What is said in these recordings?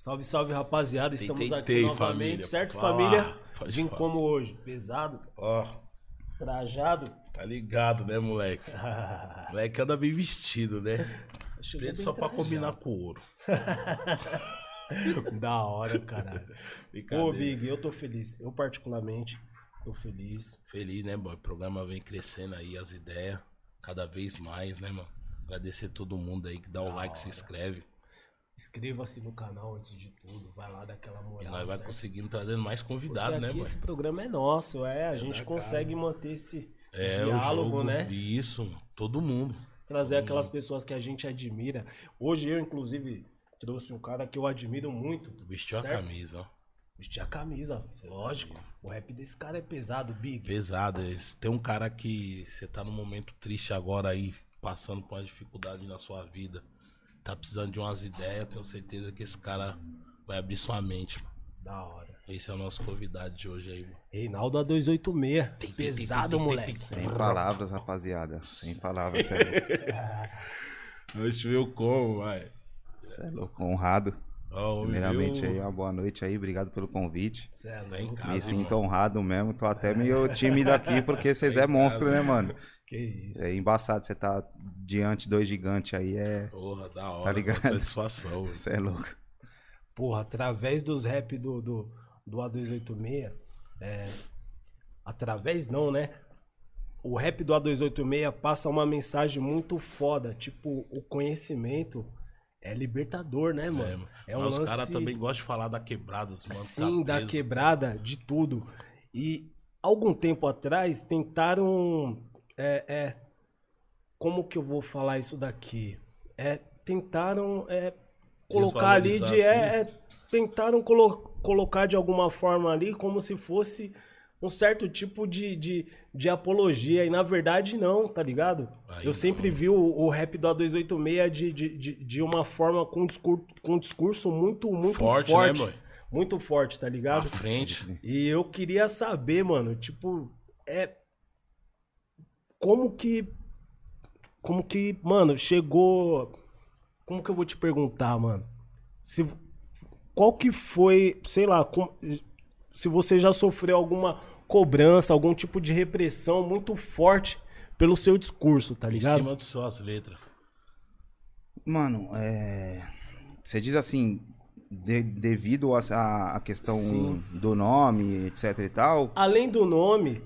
Salve, salve, rapaziada. Estamos Tentei, aqui novamente, família. certo, família? Vim como hoje? Pesado, Ó, trajado. tá ligado, né, moleque? Moleque anda bem vestido, né? Preto só pra trajado. combinar com ouro. Da hora, caralho. Ô. Big, eu tô feliz. Eu, particularmente, tô feliz. Feliz, né, boy? O programa vem crescendo aí, as ideias, cada vez mais, né, mano? Agradecer todo mundo aí que dá o Da like, se hora. inscreve. Inscreva-se no canal antes de tudo. Vai lá daquela E moral. nós vai certo? conseguindo trazendo mais Porque convidados, né, boy? esse programa é nosso, é. A É gente consegue manter esse É, diálogo, jogo, né? Isso, todo mundo. trazer aquelas pessoas que a gente admira. Hoje eu, inclusive, trouxe um cara que eu admiro muito. Vestiu a certo? camisa, ó. Vestir a camisa, lógico. O rap desse cara é pesado, Big. Pesado. Tem um cara que você tá num momento triste agora aí, passando por uma dificuldade na sua vida. Tá precisando de umas ideias, tenho certeza que esse cara vai abrir sua mente. mano. Da hora. Esse é o nosso convidado de hoje aí, mano. Reinaldo A286. Pesado, moleque. Sem palavras, rapaziada. Sem palavras, é louco. Oxe, viu como, vai? Cê é louco. Honrado. Ó, Primeiramente viu? aí, uma boa noite aí. Obrigado pelo convite. Cê é em louco. casa, Me sinto honrado mesmo. Tô até meio tímido aqui, porque vocês é monstro, né, mano? Que isso. É embaçado você tá diante de dois gigantes aí. É. Porra, da hora. Tá ligado? Satisfação. velho. Você é louco. Porra, através dos rap do, do, do A286, é, através não, né? O rap do A286 passa uma mensagem muito foda. Tipo, o conhecimento é libertador, né, É, mano? mano. É um Mas os lance- caras também gostam de falar da quebrada. Dos Sim, tá da quebrada, de tudo. E algum tempo atrás tentaram. É, é, como que eu vou falar isso daqui? É, tentaram é, colocar ali de. É, é, tentaram colo- colocar de alguma forma ali como se fosse um certo tipo de, de, de apologia. E na verdade, não, tá ligado? Aí eu não. sempre vi o, o rap do A286 de, de, de, de uma forma com discurso, com discurso muito, muito Forte, forte. né? Muito forte, tá À ligado? frente. E eu queria saber, mano, tipo, é. Como que. Como que, mano, chegou. Como que eu vou te perguntar, mano? Se, qual que foi, sei lá, com- se você já sofreu alguma cobrança, algum tipo de repressão muito forte pelo seu discurso, tá Em ligado? cima de suas letras. Mano, é. Você diz assim. de- devido a- a, a questão Sim. do nome, etc e tal. além do nome,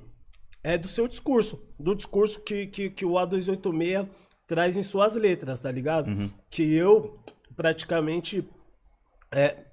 é do seu discurso. Do discurso que, que, que o A286 traz em suas letras, tá ligado? Uhum. Que eu, praticamente, é,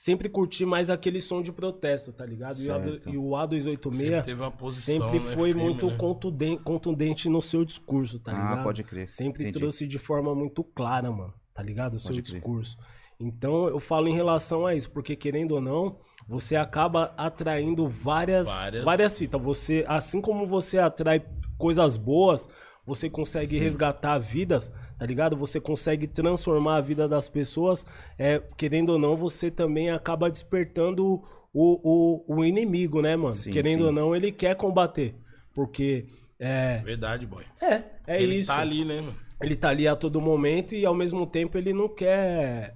sempre curti mais aquele som de protesto, tá ligado? E o A- Certo. E o Sempre A286 teve uma posição, sempre né, foi firme, muito né? contundente, contundente no seu discurso, tá Ah, ligado? pode crer. Sempre Entendi. trouxe de forma muito clara, mano, tá ligado? O seu Pode crer. discurso. Então eu falo em relação a isso, porque querendo ou não, você acaba atraindo várias, Várias. várias. fitas. Você, assim como você atrai coisas boas, você consegue resgatar vidas, tá ligado? Você consegue transformar a vida das pessoas. É, querendo ou não, você também acaba despertando o, o, o inimigo, né, mano? Sim, querendo sim. ou não, ele quer combater. Porque é, Verdade, boy. é, é ele isso. tá ali, né, mano? Ele tá ali a todo momento e ao mesmo tempo ele não quer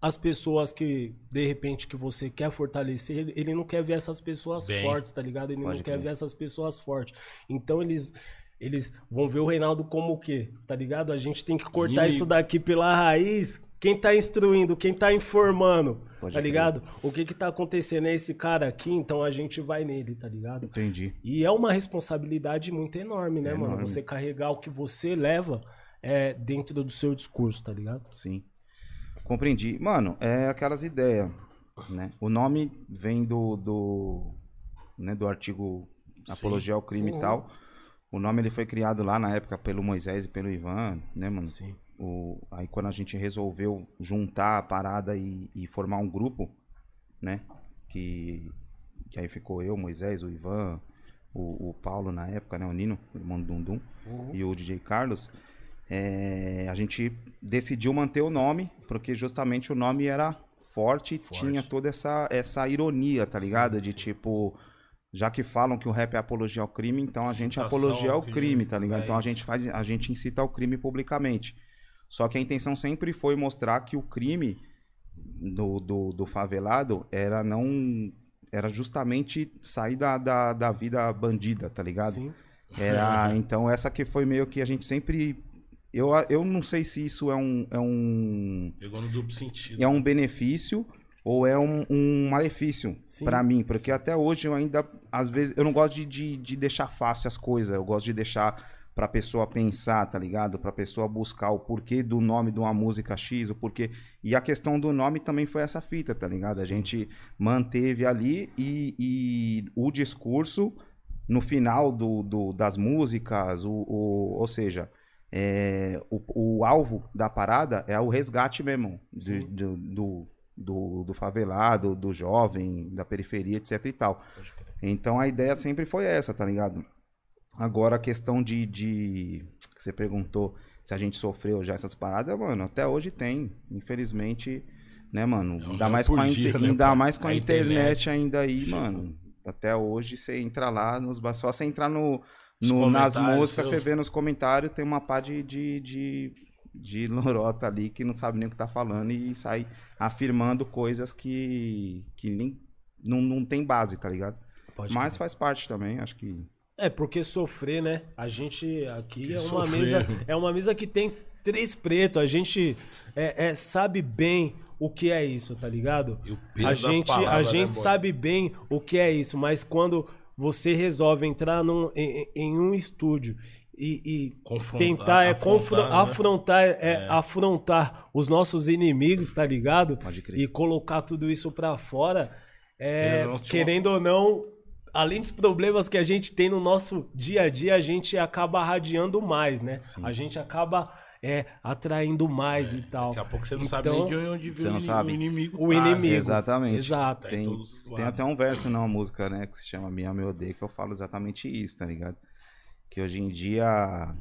as pessoas que, de repente, que você quer fortalecer, ele, ele não quer ver essas pessoas Bem, fortes, tá ligado? Ele não quer ver essas pessoas fortes. Então eles, eles vão ver o Reinaldo como o quê? Tá ligado? A gente tem que cortar Inimigo. isso daqui pela raiz. Quem tá instruindo, quem tá informando, Pode tá crer. ligado? O que que tá acontecendo é esse cara aqui, então a gente vai nele, tá ligado? Entendi. E é uma responsabilidade muito enorme, né, É mano? enorme. Você carregar o que você leva é, dentro do seu discurso, tá ligado? Sim. Compreendi. Mano, é aquelas ideias, né? O nome vem do, do, né, do artigo Apologia ao Crime Uhum. e tal. O nome ele foi criado lá na época pelo Moisés e pelo Ivan, né, mano? Sim. O, aí quando a gente resolveu juntar a parada e, e formar um grupo, né? Que, que aí ficou eu, Moisés, o Ivan, o, o Paulo na época, né? O Nino, o irmão do Dundum, e o DJ Carlos. é, a gente decidiu manter o nome, porque justamente o nome era forte e Forte. tinha toda essa, essa ironia, tá ligado? Sim, De sim. tipo, já que falam que o rap é apologia ao crime, então a gente apologia ao crime, crime, tá ligado? é então a gente faz, a gente incita ao crime publicamente. Só que a intenção sempre foi mostrar que o crime do, do, do favelado era não. Era justamente sair da, da, da vida bandida, tá ligado? Sim. Era, então, essa que foi meio que a gente sempre. Eu, eu não sei se isso é um, é um, Pegou no duplo sentido. é um benefício ou é um, um malefício Sim. pra mim. Porque até hoje eu ainda, às vezes, eu não gosto de, de, de deixar fácil as coisas. Eu gosto de deixar pra pessoa pensar, tá ligado? Pra pessoa buscar o porquê do nome de uma música X, o porquê. E a questão do nome também foi essa fita, tá ligado? A Sim. gente manteve ali e, e o discurso no final do, do- das músicas, o, o- ou seja, é, o, o alvo da parada é o resgate mesmo de- Sim. do, do, do, do favelado, do jovem, da periferia, etc e tal. Então a ideia sempre foi essa, tá ligado? Agora a questão de, de que você perguntou se a gente sofreu já essas paradas, mano, até hoje tem, infelizmente, né, mano? É um ainda mais com a, dia, inter- né, ainda mais com a, internet, internet. ainda aí, Chegou. mano. Até hoje você entra lá nos só você entrar no, no- nas músicas, você seus. vê nos comentários, tem uma pá de, de, de, de lorota ali que não sabe nem o que tá falando e sai afirmando coisas que, que nem não, não tem base, tá ligado? Pode Mas faz parte também, acho que. É, porque sofrer, né? A gente aqui Que é uma sofrer. mesa. É uma mesa que tem três pretos. A gente é, é, sabe bem o que é isso, tá ligado? E o peso A gente, a palavras, né, gente boy? sabe bem o que é isso, mas quando você resolve entrar num, em, em um estúdio e, e Confrontar, tentar é, afrontar, né? afrontar, é, afrontar os nossos inimigos, tá ligado? Pode crer. E colocar tudo isso pra fora, é, Querendo ou não, tinha querendo ou não, além dos problemas que a gente tem no nosso dia a dia, a gente acaba radiando mais, né? A gente acaba é, atraindo mais e tal. Daqui a pouco você não sabe Então, nem de onde você não o sabe. inimigo. O inimigo. Exatamente. Exato. Tá em Tem, tem até um verso numa música, né, que se chama Minha Me Odeia, que eu falo exatamente isso, tá ligado? Que hoje em dia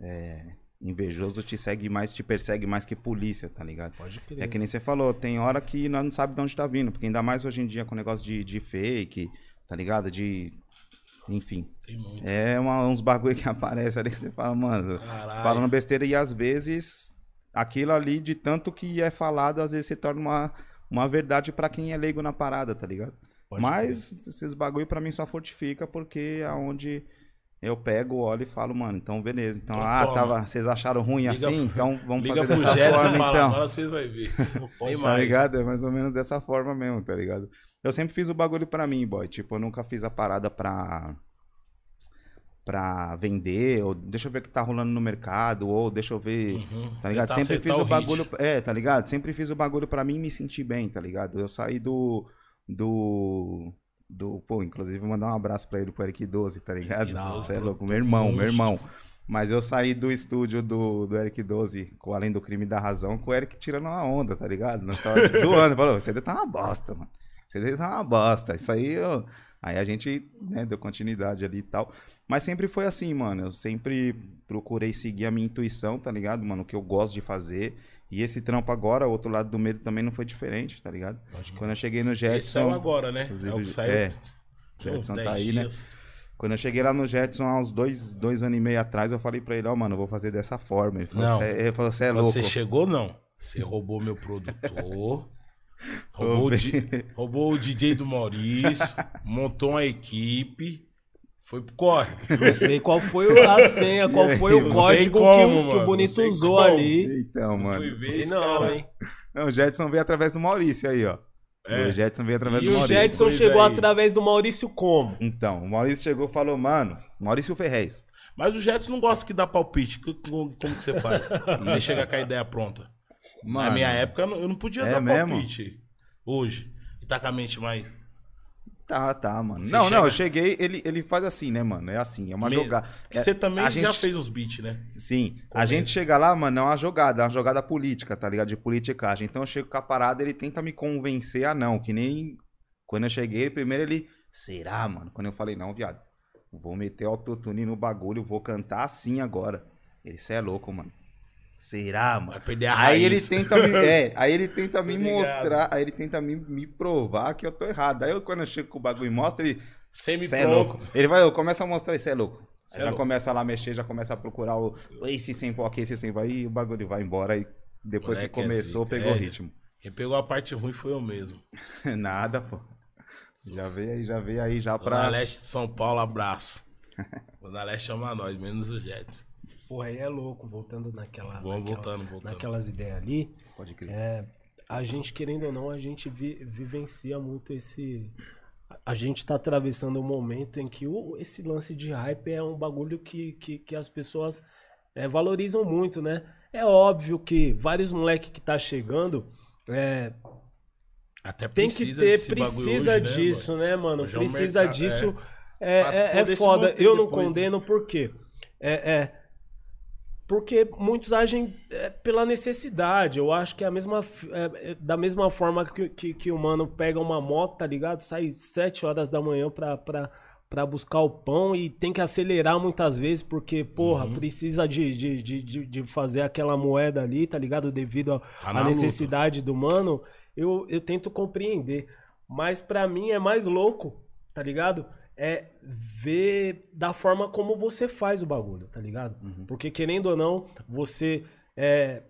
é, invejoso te segue mais, te persegue mais que polícia, tá ligado? Pode crer. É que nem você falou, tem hora que nós não sabemos de onde tá vindo, porque ainda mais hoje em dia com o negócio de, de fake, tá ligado? De. Enfim. Tem muito. É uma- uns bagulho que aparece ali que você fala, mano, Caralho. falando besteira e às vezes aquilo ali, de tanto que é falado, às vezes se torna uma, uma verdade pra quem é leigo na parada, tá ligado? Pode Mas esses bagulho pra mim só fortifica porque é onde eu pego, olho e falo, mano, então beleza. Então, Então ah, toma. tava, vocês acharam ruim Liga assim? Então vamos fazer dessa Jetson forma, fala, então. agora vocês vão ver. Tá ligado? É mais ou menos dessa forma mesmo, tá ligado? Eu sempre fiz o bagulho pra mim, boy. Tipo, eu nunca fiz a parada pra. pra vender, ou deixa eu ver o que tá rolando no mercado, ou deixa eu ver. Uhum. Tá ligado? Tentar Sempre fiz o hit. bagulho. É, tá ligado? Sempre fiz o bagulho pra mim me sentir bem, tá ligado? Eu saí do. Do. Do. Pô, inclusive mandar um abraço pra ele, pro Eric 12, tá ligado? Eric 12, Você é louco, meu irmão, meu irmão. Mas eu saí do estúdio do, do Eric 12, com Além do Crime e da Razão, com o Eric tirando uma onda, tá ligado? Nós tava zoando, falou, você tá uma bosta, mano. Você tá uma bosta. Isso aí, eu... Aí a gente, né, deu continuidade ali e tal. Mas sempre foi assim, mano. Eu sempre procurei seguir a minha intuição, tá ligado, mano? O que eu gosto de fazer. E esse trampo agora, o outro lado do medo também não foi diferente, tá ligado? Quando eu cheguei no Esse saiu Jetson. agora, né? É o que saiu. é, Jetson 10 tá aí, né? dias. Quando eu cheguei lá no Jetson, há uns dois, dois anos e meio atrás, eu falei pra ele, ó, mano, eu vou fazer dessa forma. Ele falou, Não. "Cê- ele falou, você é Quando louco. você chegou, não. Você roubou meu produtor. roubou, o roubou o DJ do Maurício. montou uma equipe. Foi pro corre. Não sei qual foi a senha, qual foi o código como, que, o- que o Bonito usou como. ali. Então, mano. Fui ver não, cara. hein? Não, o Jetson veio através do Maurício aí, ó. É. O Jetson veio através E do E o Maurício. Jetson Pois chegou aí. através do Maurício como? Então, o Maurício chegou e falou, mano, Maurício Ferrez. Mas o Jetson não gosta que dá palpite. Como, como que você faz? Você chega com a ideia pronta. Na Mano, minha época, eu não- eu não podia É dar mesmo? palpite. Hoje. E tá com a mente mais. Tá, tá, mano. Você não, chega- não, eu cheguei, ele, ele faz assim, né, mano? É assim, é uma Me- jogada. Que você também a já gente- fez uns beats, né? Sim, a Começo. gente chega lá, mano, é uma jogada, é uma jogada política, tá ligado? De politicagem. Então eu chego com a parada, ele tenta me convencer a não, que nem quando eu cheguei, primeiro ele, será, mano? Quando eu falei, não, viado, vou meter autotune no bagulho, vou cantar assim agora. Ele, cê é louco, mano. Será, mano? Vai perder a Aí ele raiz. tenta me, é, aí ele tenta me mostrar, aí ele tenta me, me provar que eu tô errado. Aí eu, quando eu chego com o bagulho e mostro, ele, cê é Semi-pronto. louco. Ele vai, eu começo a mostrar, cê é louco. Cê é já louco. começa lá a mexer, já começa a procurar o esse sem pó aqui, esse sem pó, aí o bagulho vai embora e depois que Moleque é começou, zica, pegou é. ritmo. Quem pegou a parte ruim foi eu mesmo. Nada, pô. Já veio aí, já veio aí já Pra... pra. Leste de São Paulo, abraço. Zona Leste chama nós, menos os Jets. Porra, aí é louco, voltando naquela, Vamos naquela- voltando, voltando. naquelas ideias ali. Pode crer. É, a gente, querendo ou não, a gente vi- vivencia muito esse. a- gente tá atravessando um momento em que o- esse lance de hype é um bagulho que, que, que as pessoas é, valorizam muito, né? É óbvio que vários moleque que tá chegando é, Até tem que ter, precisa hoje, né, disso, mano? né, mano? Hoje é um Precisa mercado, disso. É, é, é se foda. Eu não depois, né? condeno por quê? É, é, porque muitos agem é, pela necessidade. Eu acho que é a mesma, é, é, da mesma forma que, que, que o mano pega uma moto, tá ligado? Sai 7 horas da manhã pra, pra, pra buscar o pão e tem que acelerar muitas vezes, porque, porra, Uhum. precisa de, de, de, de, fazer aquela moeda ali, tá ligado? Devido Tá à na necessidade do mano. Eu, eu tento compreender. Mas pra mim é mais louco, tá ligado? É ver da forma como você faz o bagulho, tá ligado? Porque querendo ou não, você é,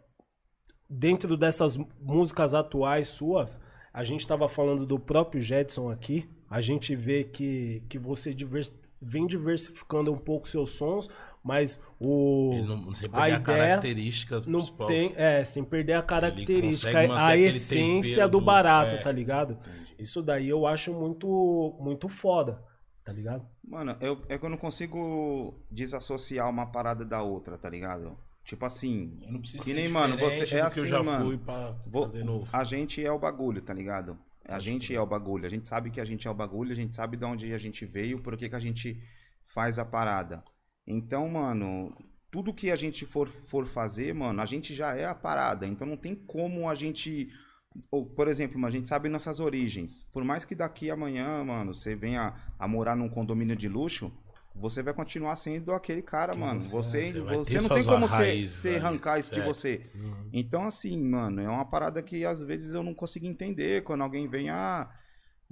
dentro dessas músicas atuais suas, a gente tava falando do próprio Jetson aqui, a gente vê que, que você divers- vem diversificando um pouco seus sons, mas o Ele não, a perder a, ideia característica não principal. tem, é, sem perder a característica, a essência do do- barato, é. tá ligado? Isso daí eu acho muito muito foda, tá ligado? Mano, eu, é que eu não consigo desassociar uma parada da outra, tá ligado? Tipo assim, Eu não preciso Que ser nem, mano, você- é que eu assim, já mano. fui pra Vou- fazer novo. a gente é o bagulho, tá ligado? A gente é o bagulho. A gente sabe que a gente é o bagulho, a gente sabe de onde a gente veio, por que, que a gente faz a parada. Então, mano, tudo que a gente for, for fazer, mano, a gente já é a parada. Então não tem como a gente. Ou, por exemplo, a gente sabe nossas origens. Por mais que daqui amanhã, mano, você venha a morar num condomínio de luxo, você vai continuar sendo aquele cara, Quem mano. você Você, é, você você não tem como você, ali, arrancar isso de certo. você. Então, assim, mano, é uma parada que às vezes eu não consigo entender. Quando alguém vem, ah,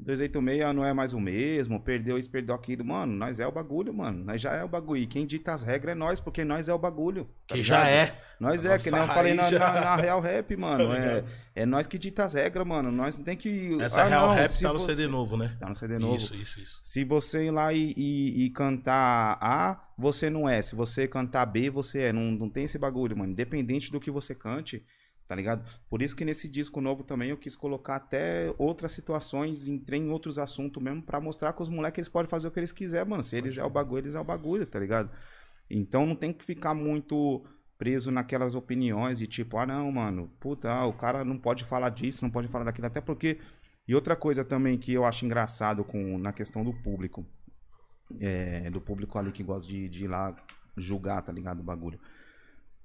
286 não é mais o mesmo, perdeu isso, perdeu aquilo. Mano, nós é o bagulho, mano. Nós já é o bagulho. E quem dita as regras é nós, porque nós é o bagulho. tá Que já é. Nós é, que nem eu falei na, já- na- na Real Rap, mano. Tá é, ligado? é nós que dita as regras, mano. Nós não tem que. Essa ah, Real não, Rap tá no você- CD novo, né? Tá no CD novo. Isso, isso, isso. Se você ir lá e, e- e cantar A, você não é. Se você cantar B, você é. Não, não tem esse bagulho, mano. Independente do que você cante, tá ligado? Por isso que nesse disco novo também eu quis colocar até outras situações, entrei em outros assuntos mesmo, pra mostrar que os moleques eles podem fazer o que eles quiserem, mano. Se eles é o bagulho, eles é o bagulho, tá ligado? Então não tem que ficar muito preso naquelas opiniões de tipo, ah não, mano, puta, ah, o cara não pode falar disso, não pode falar daquilo, até porque. E outra coisa também que eu acho engraçado com, na questão do público, é, do público ali que gosta de, de ir lá julgar, tá ligado? O bagulho.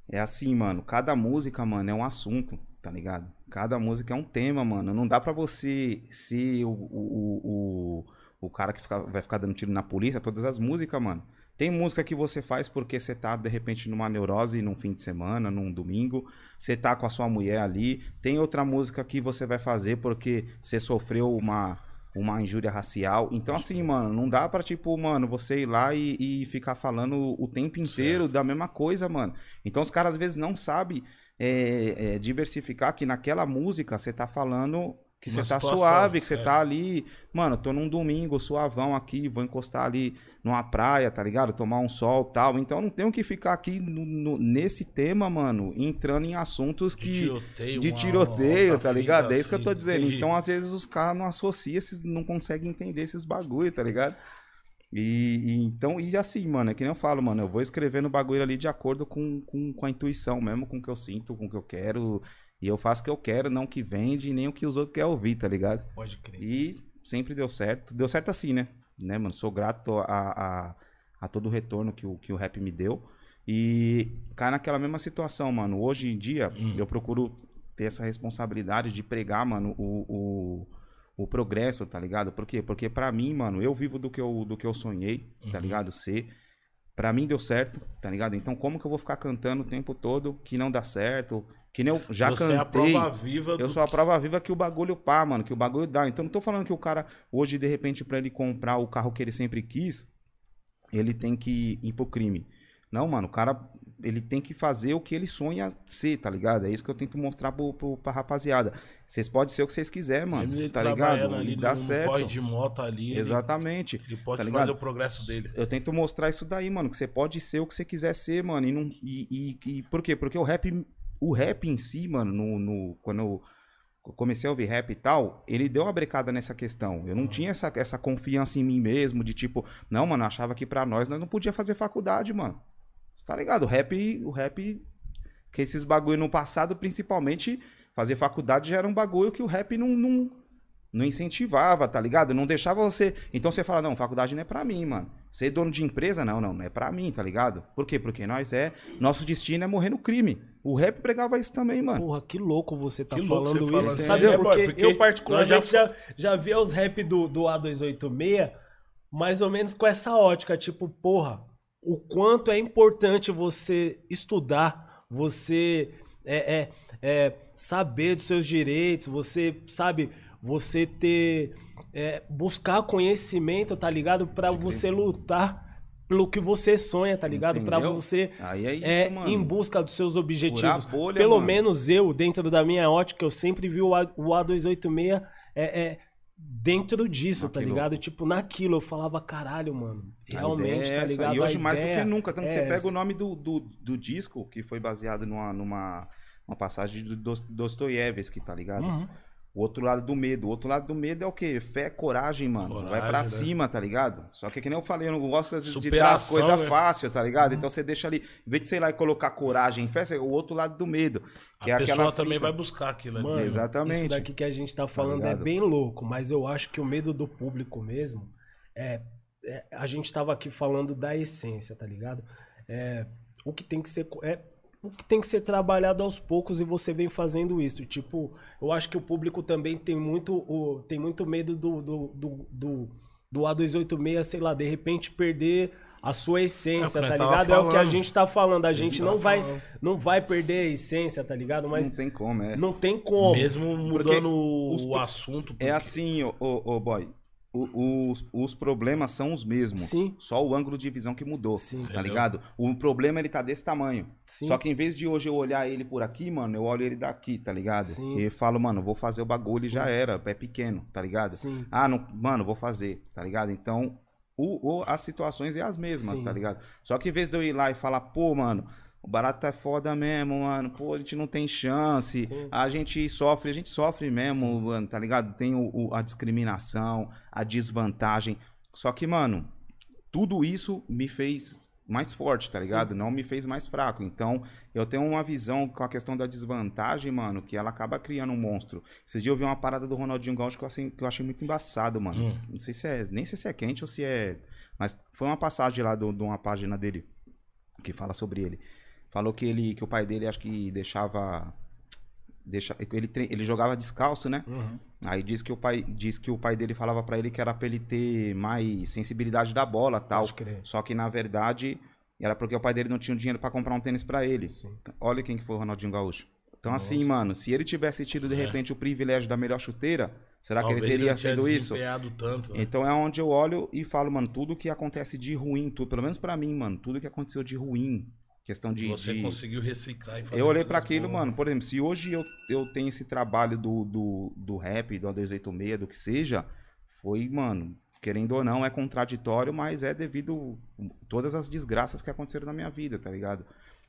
É assim, mano, cada música, mano, é um assunto, tá ligado? Cada música é um tema, mano. Não dá pra você ser o, o, o, o, cara que fica- vai ficar dando tiro na polícia, todas as músicas, mano. Tem música que você faz porque você tá, de repente, numa neurose num fim de semana, num domingo. Você tá com a sua mulher ali. Tem outra música que você vai fazer porque você sofreu uma, uma injúria racial. Então, assim, mano, não dá pra, tipo, mano, você ir lá e, e ficar falando o tempo inteiro da mesma coisa, mano. Então, os caras às vezes não sabem é, é, diversificar que naquela música você tá falando que você tá situação, suave, que você é. tá ali, mano, tô num domingo suavão aqui, vou encostar ali numa praia, tá ligado? Tomar um sol tal. Então não tenho que ficar aqui no- no- nesse tema, mano, entrando em assuntos De que. tiroteio. De tiroteio, tá ligado? É isso que eu tô assim, dizendo. entendi. Então, às vezes, os caras não associam, não conseguem entender esses bagulho, tá ligado? E, e então, e assim, mano, é que nem eu falo, mano, eu vou escrevendo o bagulho ali de acordo com, com, com a intuição mesmo, com o que eu sinto, com o que eu quero. E eu faço o que eu quero, não o que vende, nem o que os outros querem ouvir, tá ligado? Pode crer. E sempre deu certo. Deu certo assim, né? né, mano? Sou grato a, a, a todo o retorno que o, que o rap me deu. E cai naquela mesma situação, mano. Hoje em dia, eu procuro ter essa responsabilidade de pregar, mano, o, o, o progresso, tá ligado? Por quê? Porque pra mim, mano, eu vivo do que eu, do que eu sonhei, tá ligado? Ser. Pra mim deu certo, tá ligado? Então como que eu vou ficar cantando o tempo todo que não dá certo? Que nem eu já Você cantei. é a prova viva Eu sou a prova viva que o bagulho pá, mano, que o bagulho dá. Então não tô falando que o cara, hoje, de repente, pra ele comprar o carro que ele sempre quis, ele tem que ir pro crime. Não, mano, o cara ele tem que fazer o que ele sonha ser, tá ligado? É isso que eu tento mostrar pro, pro, pra rapaziada. Vocês podem ser o que vocês quiserem, mano. Ele tá ligado? ali E dá no certo. corre de moto ali. ele- Exatamente. Ele, pode tá fazer o progresso dele. Eu tento mostrar isso daí, mano, que você pode ser o que você quiser ser, mano. E, não, e, e, e por quê? Porque o rap, o rap em si, mano, no, no- quando eu comecei a ouvir rap e tal, ele deu uma brecada nessa questão. Eu não tinha essa, essa confiança em mim mesmo, de tipo, não, mano, achava que pra nós nós não podia fazer faculdade, mano. Você tá ligado? O rap, o rap, que esses bagulho no passado, principalmente, fazer faculdade já era um bagulho que o rap não, não, não incentivava, tá ligado? Não deixava você. Então você fala, não, faculdade não é pra mim, mano. Ser dono de empresa, não, não, não é pra mim, tá ligado? Por quê? Porque nós é. Nosso destino é morrer no crime. O rap pregava isso também, mano. Porra, que louco você tá Que louco falando você fala isso. assim, Sabe né, por boy? quê? Porque eu particularmente nós já, já vi os rap do, do A286 mais ou menos com essa ótica, tipo, porra, o quanto é importante você estudar, você é, é, é, saber dos seus direitos, você, sabe, você ter, é, buscar conhecimento, tá ligado? Pra você lutar pelo que você sonha, tá ligado? Entendeu? você Aí é isso, é, mano. em busca dos seus objetivos. Bolha, Pelo mano. menos eu, dentro da minha ótica, eu sempre vi o, A, o A286 é, é, dentro disso, tá Naquilo. ligado? Tipo, naquilo eu falava, caralho, mano. Realmente, é tá essa. ligado? E hoje mais do que nunca. Tanto que é você pega essa. o nome do, do, do disco, que foi baseado numa, numa uma passagem do Dos- Dostoiévski, tá ligado? Uhum. O outro lado do medo. O outro lado do medo é o quê? Fé, coragem, mano. Coragem, Vai pra né? cima, tá ligado? Só que, que nem eu falei, eu não gosto às vezes de dar as coisas né? fácil, tá ligado? Então você deixa ali, em vez de, sei lá, e colocar coragem em fé, você- o outro lado do medo. Que a é pessoa aquela também vai buscar aquilo ali. Mano, Exatamente. Isso daqui que a gente tá falando é ligado? bem louco, mas eu acho que o medo do público mesmo é. é- a gente tava aqui falando da essência, tá ligado? É, o que tem que ser. É, tem que ser trabalhado aos poucos e você vem fazendo isso. Tipo, eu acho que o público também tem muito, o, tem muito medo do, do, do, do, do A286, sei lá, de repente perder a sua essência, É tá ligado? É o que a falando. gente tá falando. A gente não vai, falando. não vai perder a essência, tá ligado? Mas Não tem como, é. não tem como. Mesmo Porque mudando o, os o assunto. É porque- assim, ô, ô, ô, boy. O- os, os problemas são os mesmos. Sim. Só o ângulo de visão que mudou. Sim. Tá Entendeu? ligado? O problema ele tá desse tamanho. Sim. Só que em vez de hoje eu olhar ele por aqui, mano, eu olho ele daqui, tá ligado? Sim. E falo, mano, vou fazer o bagulho e já era. É pequeno, tá ligado? Sim. Ah, não, mano, vou fazer, tá ligado? Então, o, o- as situações é as mesmas, Sim. tá ligado? Só que em vez de eu ir lá e falar, pô, mano, o barato é foda mesmo, mano, pô, a gente não tem chance, Sim. a gente sofre, a gente sofre mesmo, mano, tá ligado? Tem o- o- a discriminação, a desvantagem. Só que, mano, tudo isso me fez mais forte, tá ligado? Não me fez mais fraco. Então, eu tenho uma visão com a questão da desvantagem, mano, que ela acaba criando um monstro. Esses dias eu vi uma parada do Ronaldinho Gaúcho que eu achei, que eu achei muito embaçado, mano. Hum. Não sei se é, nem sei se é quente ou se é, mas foi uma passagem lá de uma página dele que fala sobre ele. Falou que ele, que o pai dele acho que deixava deixa, ele, ele jogava descalço, né? Uhum. Aí diz que o pai diz que o pai dele falava pra ele que era pra ele ter mais sensibilidade da bola, tal. Só que na verdade era porque o pai dele não tinha dinheiro pra comprar um tênis pra ele. Sim. Olha quem que foi o Ronaldinho Gaúcho. Então assim, Monstro. mano, se ele tivesse tido de É. repente o privilégio da melhor chuteira, será que ele Talvez teria tinha sido isso? Tanto, né? Então é onde eu olho e falo, mano, tudo que acontece de ruim, tudo, pelo menos pra mim, mano, tudo que aconteceu de ruim, questão de, Você de- conseguiu reciclar e fazer eu olhei pra coisas aquilo, boas. mano, por exemplo, se hoje eu, eu tenho esse trabalho do, do, do rap, do A286, do que seja, foi, mano, querendo ou não, é contraditório, mas é devido todas as desgraças que aconteceram na minha vida, tá ligado?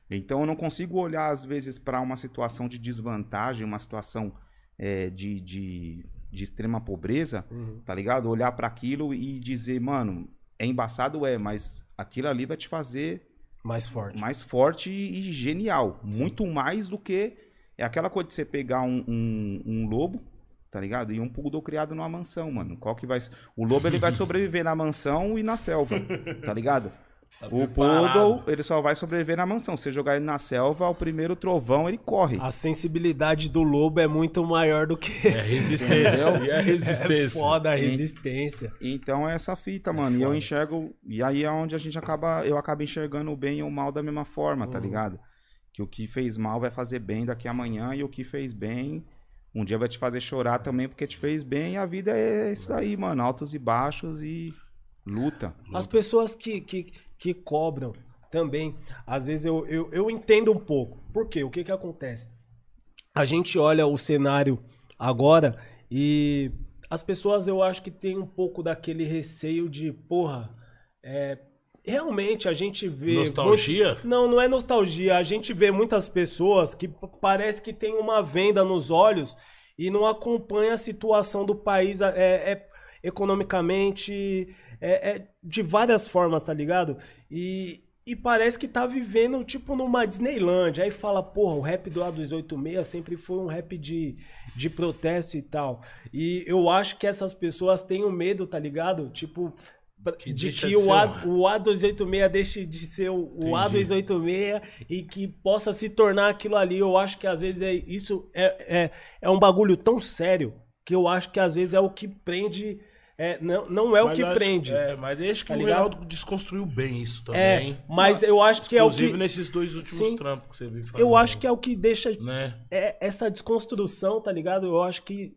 Então eu não consigo olhar, às vezes, pra uma situação de desvantagem, uma situação é, de, de, de extrema pobreza, Uhum. tá ligado? Olhar pra aquilo e dizer, mano, é embaçado, é, mas aquilo ali vai te fazer Mais forte. mais forte e e genial. Muito mais do que. É aquela coisa de você pegar um, um, um lobo, tá ligado? E um poodle criado numa mansão, mano. Qual que vai. O lobo ele vai sobreviver na mansão e na selva, tá ligado? Tá O poodle, ele só vai sobreviver na mansão. Se você jogar ele na selva, o primeiro trovão, ele corre. A sensibilidade do lobo é muito maior do que. É resistência. Entendeu? e a resistência. É foda a resistência. Então é essa fita, mano. e eu enxergo. E aí é onde a gente acaba. Eu acabo enxergando o bem e o mal da mesma forma, tá Uhum. ligado? Que o que fez mal vai fazer bem daqui amanhã e o que fez bem. Um dia vai te fazer chorar também porque te fez bem. E a vida é isso aí, mano. Altos e baixos e luta. As pessoas que, que, que cobram também, às vezes eu, eu, eu entendo um pouco. Por quê? O que que acontece? A gente olha o cenário agora e as pessoas eu acho que tem um pouco daquele receio de, porra, é, realmente a gente vê. Nostalgia? Não, não é nostalgia. A gente vê muitas pessoas que parece que tem uma venda nos olhos e não acompanha a situação do país é, é, economicamente, é, é de várias formas, tá ligado? E, e parece que tá vivendo, tipo, numa Disneyland. Aí fala, porra, o rap do A286 sempre foi um rap de, de protesto e tal. E eu acho que essas pessoas têm um medo, tá ligado? Tipo, Que de que de o, A, o A286 deixe de ser o, o A286 e que possa se tornar aquilo ali. Eu acho que às vezes é, isso é, é, é um bagulho tão sério que eu acho que às vezes é o que prende. É, não, não é o Mas que acho- prende. É, mas acho que Tá o ligado? Reinaldo desconstruiu bem isso também. É, mas eu acho que é o Inclusive que. nesses dois últimos Sim. trampos que você viu fazendo. Eu acho que é o que deixa Né? é essa desconstrução, tá ligado? Eu acho que,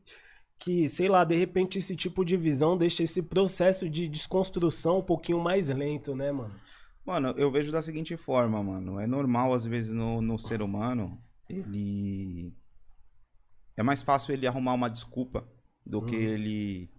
que, sei lá, de repente esse tipo de visão deixa esse processo de desconstrução um pouquinho mais lento, né, mano? Mano, eu vejo da seguinte forma, mano. É normal, às vezes, no, no ser humano, ele. É mais fácil ele arrumar uma desculpa do que ele.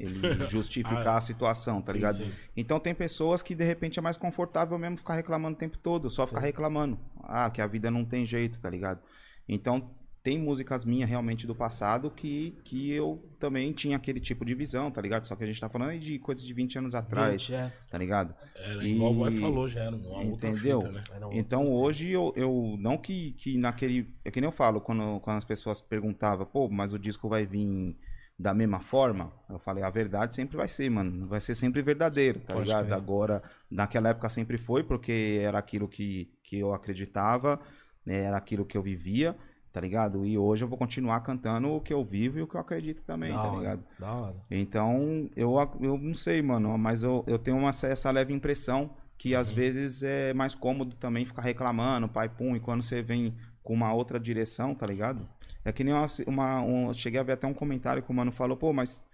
Ele justificar a situação, tá ligado? sim. Então tem pessoas que de repente é mais confortável mesmo ficar reclamando o tempo todo, só ficar reclamando. Ah, que a vida não tem jeito, tá ligado? Então tem músicas minhas realmente do passado que, que eu também tinha aquele tipo de visão, tá ligado? Só que a gente tá falando aí de coisas de 20 anos atrás, Gente, é. tá ligado? Era igual o boy E- falou, já era uma Entendeu? fita, né? Então hoje eu, eu não que, que naquele. É que nem eu falo, quando, quando as pessoas perguntavam, pô, mas o disco vai vir da mesma forma? Eu falei, a verdade sempre vai ser, mano. Vai ser sempre verdadeiro, tá Pode ligado? crer. Agora, naquela época sempre foi, porque era aquilo que, que eu acreditava, né? era aquilo que eu vivia, tá ligado? E hoje eu vou continuar cantando o que eu vivo e o que eu acredito também, Da tá hora, ligado? Da hora. Então, eu, eu não sei, mano, mas eu, eu tenho uma, essa leve impressão que às vezes é mais cômodo também ficar reclamando, pai pum, e quando você vem com uma outra direção, tá ligado? É que nem uma, uma- um, cheguei a ver até um comentário que o mano falou, pô, mas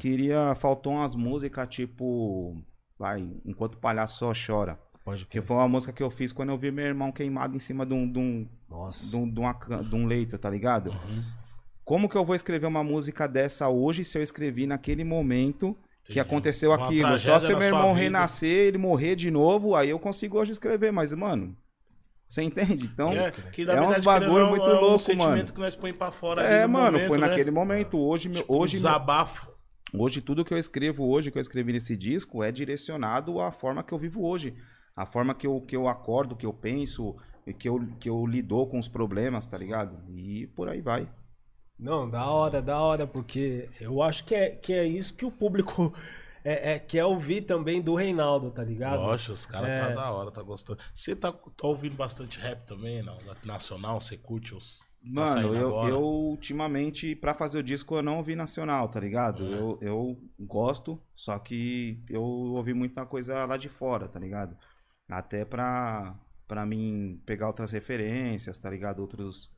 queria, faltou umas músicas tipo, vai, Enquanto o Palhaço Só Chora. Pode Que foi uma música que eu fiz quando eu vi meu irmão queimado em cima de um, de um, Nossa. de um, de uma de um leito, tá ligado? Como que eu vou escrever uma música dessa hoje se eu escrevi naquele momento que Entendi. aconteceu Uma aquilo? Só se meu irmão vida. renascer, ele morrer de novo, aí eu consigo hoje escrever, mas, mano, você entende? Então, Que é, que, na é uns bagulho muito não, é um louco, sentimento mano. que nós põe pra fora ali é, no mano, momento, foi né? naquele momento. Hoje, meu, Tipo, hoje, um desabafo. Hoje, tudo que eu escrevo hoje, que eu escrevi nesse disco, é direcionado à forma que eu vivo hoje. A forma que eu, que eu acordo, que eu penso, e que eu, que eu lido com os problemas, tá ligado? E por aí vai. Não, da hora, da hora, porque eu acho que é, que é isso que o público é, é- quer ouvir também do Reinaldo, tá ligado? Lógico, os caras É. tá da hora, tá gostando. Você tá, tá ouvindo bastante rap também, não? Nacional, você curte os. tá Mano, eu, eu ultimamente, pra fazer o disco, eu não ouvi nacional, tá ligado? É. Eu, eu gosto, só que eu ouvi muita coisa lá de fora, tá ligado? Até pra, pra mim pegar outras referências, tá ligado? Outros,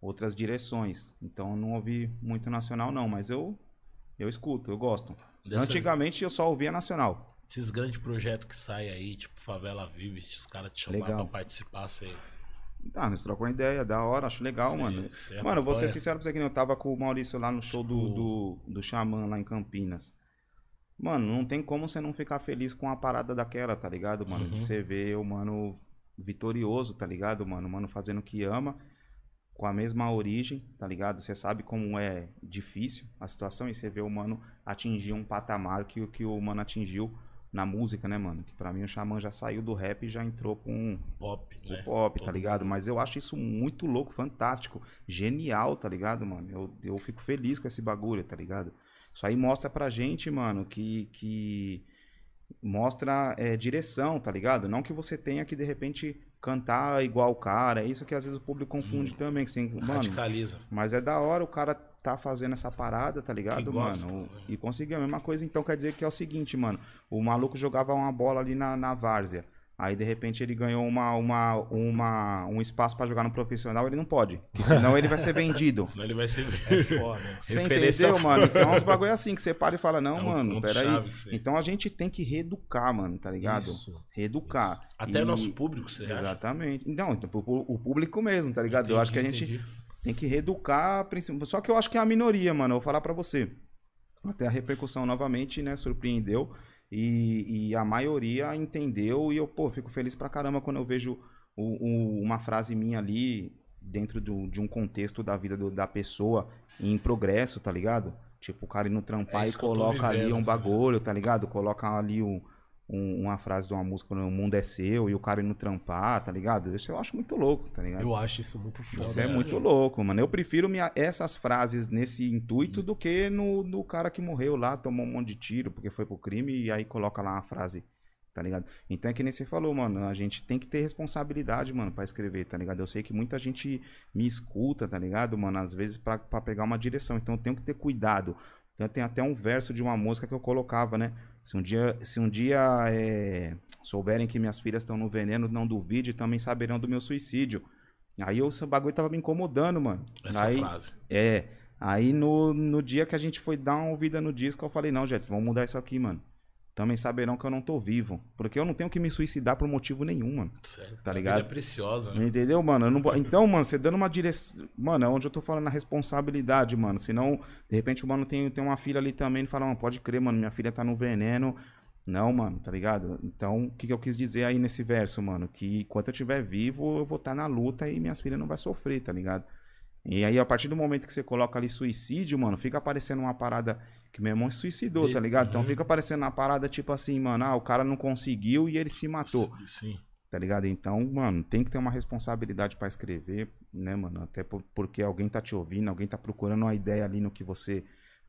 outras direções. Então eu não ouvi muito nacional, não, mas eu, eu escuto, eu gosto. Dessas- Antigamente eu só ouvia nacional. Esses grandes projetos que saem aí, tipo Favela Vive, os caras te chamaram Legal. pra participar, você. Tá, nós trocamos ideia, da hora, acho legal, Sim, mano. Mano, vou ser sincero pra você que eu tava com o Maurício lá no show do, Tipo- do, do Xamã lá em Campinas. Mano, não tem como você não ficar feliz com uma parada daquela, tá ligado, mano? De Uhum. você ver o mano vitorioso, tá ligado, mano? O mano fazendo o que ama, com a mesma origem, tá ligado? Você sabe como é difícil a situação e você vê o mano atingir um patamar que, o que o mano atingiu na música, né, mano? Que pra mim o Xamã já saiu do rap e já entrou com Pop, o né? pop, tá ligado? Mas eu acho isso muito louco, fantástico, genial, tá ligado, mano? Eu, eu fico feliz com esse bagulho, tá ligado? Isso aí mostra pra gente, mano, que, que mostra é, direção, tá ligado? Não que você tenha que, de repente, cantar igual o cara. É isso que às vezes o público confunde também. Que você, mano, Radicaliza. mas é da hora o cara tá fazendo essa parada, tá ligado, Que gosta, mano? né? E conseguiu a mesma coisa. Então quer dizer que é o seguinte, mano. O maluco jogava uma bola ali na, na várzea. Aí, de repente, ele ganhou uma, uma, uma, um espaço pra jogar no profissional, ele não pode. Porque senão ele vai ser vendido. Senão ele vai ser. É foda. Você Referência entendeu, mano? Então é uns bagulho assim que você para e fala, não, É um mano, peraí. você- Então a gente tem que reeducar, mano, tá ligado? Isso. Reeducar. Até E- nosso público, você acha? Exatamente. Não, então, o público mesmo, tá ligado? eu acho que a gente Entendi. tem que reeducar, só que eu acho que é a minoria, mano. Eu vou falar pra você. Até a repercussão novamente, né, surpreendeu. E, e a maioria entendeu. E eu, pô, fico feliz pra caramba quando eu vejo o- o- uma frase minha ali dentro do- de um contexto da vida do- da pessoa em progresso, tá ligado? Tipo, o cara indo trampar É e coloca ali vivendo, um tá bagulho, tá ligado? Coloca ali um- um- uma frase de uma música, o mundo é seu, e o cara indo trampar, tá ligado? Isso eu acho muito louco, tá ligado? Eu acho isso muito foda. Isso é Verdade. muito louco, mano. Eu prefiro minha- essas frases nesse intuito do que no, no cara que morreu lá, tomou um monte de tiro porque foi pro crime e aí coloca lá uma frase, tá ligado? Então é que nem você falou, mano. A gente tem que ter responsabilidade, mano, pra escrever, tá ligado? Eu sei que muita gente me escuta, tá ligado, mano? Às vezes pra pegar uma direção. Então eu tenho que ter cuidado. Então tem até um verso de uma música que eu colocava, né? Se um dia, se um dia é, souberem que minhas filhas estão no veneno, não duvide, também saberão do meu suicídio. Aí eu- esse bagulho tava me incomodando, mano. Essa aí, frase. É. Aí no, no dia que a gente foi dar uma ouvida no disco, eu falei, não, Jets, vamos mudar isso aqui, mano. Também saberão que eu não tô vivo. Porque eu não tenho que me suicidar por motivo nenhum, mano. Sério. Tá A ligado? vida é preciosa, né? Entendeu, mano? Não Então, mano, você dando uma direção. Mano, é onde eu tô falando a responsabilidade, mano. Senão, de repente, o mano tem, tem uma filha ali também e fala, mano, pode crer, mano, minha filha tá no veneno. Não, mano, tá ligado? Então, o que, que eu quis dizer aí nesse verso, mano? Que enquanto eu estiver vivo, eu vou estar na luta e minhas filhas não vai sofrer, tá ligado? E aí, a partir do momento que você coloca ali suicídio, mano, fica aparecendo uma parada que meu irmão se suicidou, De- tá ligado? Então Uhum. fica aparecendo uma parada tipo assim, mano, ah, o cara não conseguiu e ele se matou Sim. tá ligado? Então, mano, tem que ter uma responsabilidade pra escrever, né, mano? Até por- porque alguém tá te ouvindo, alguém tá procurando uma ideia ali no que você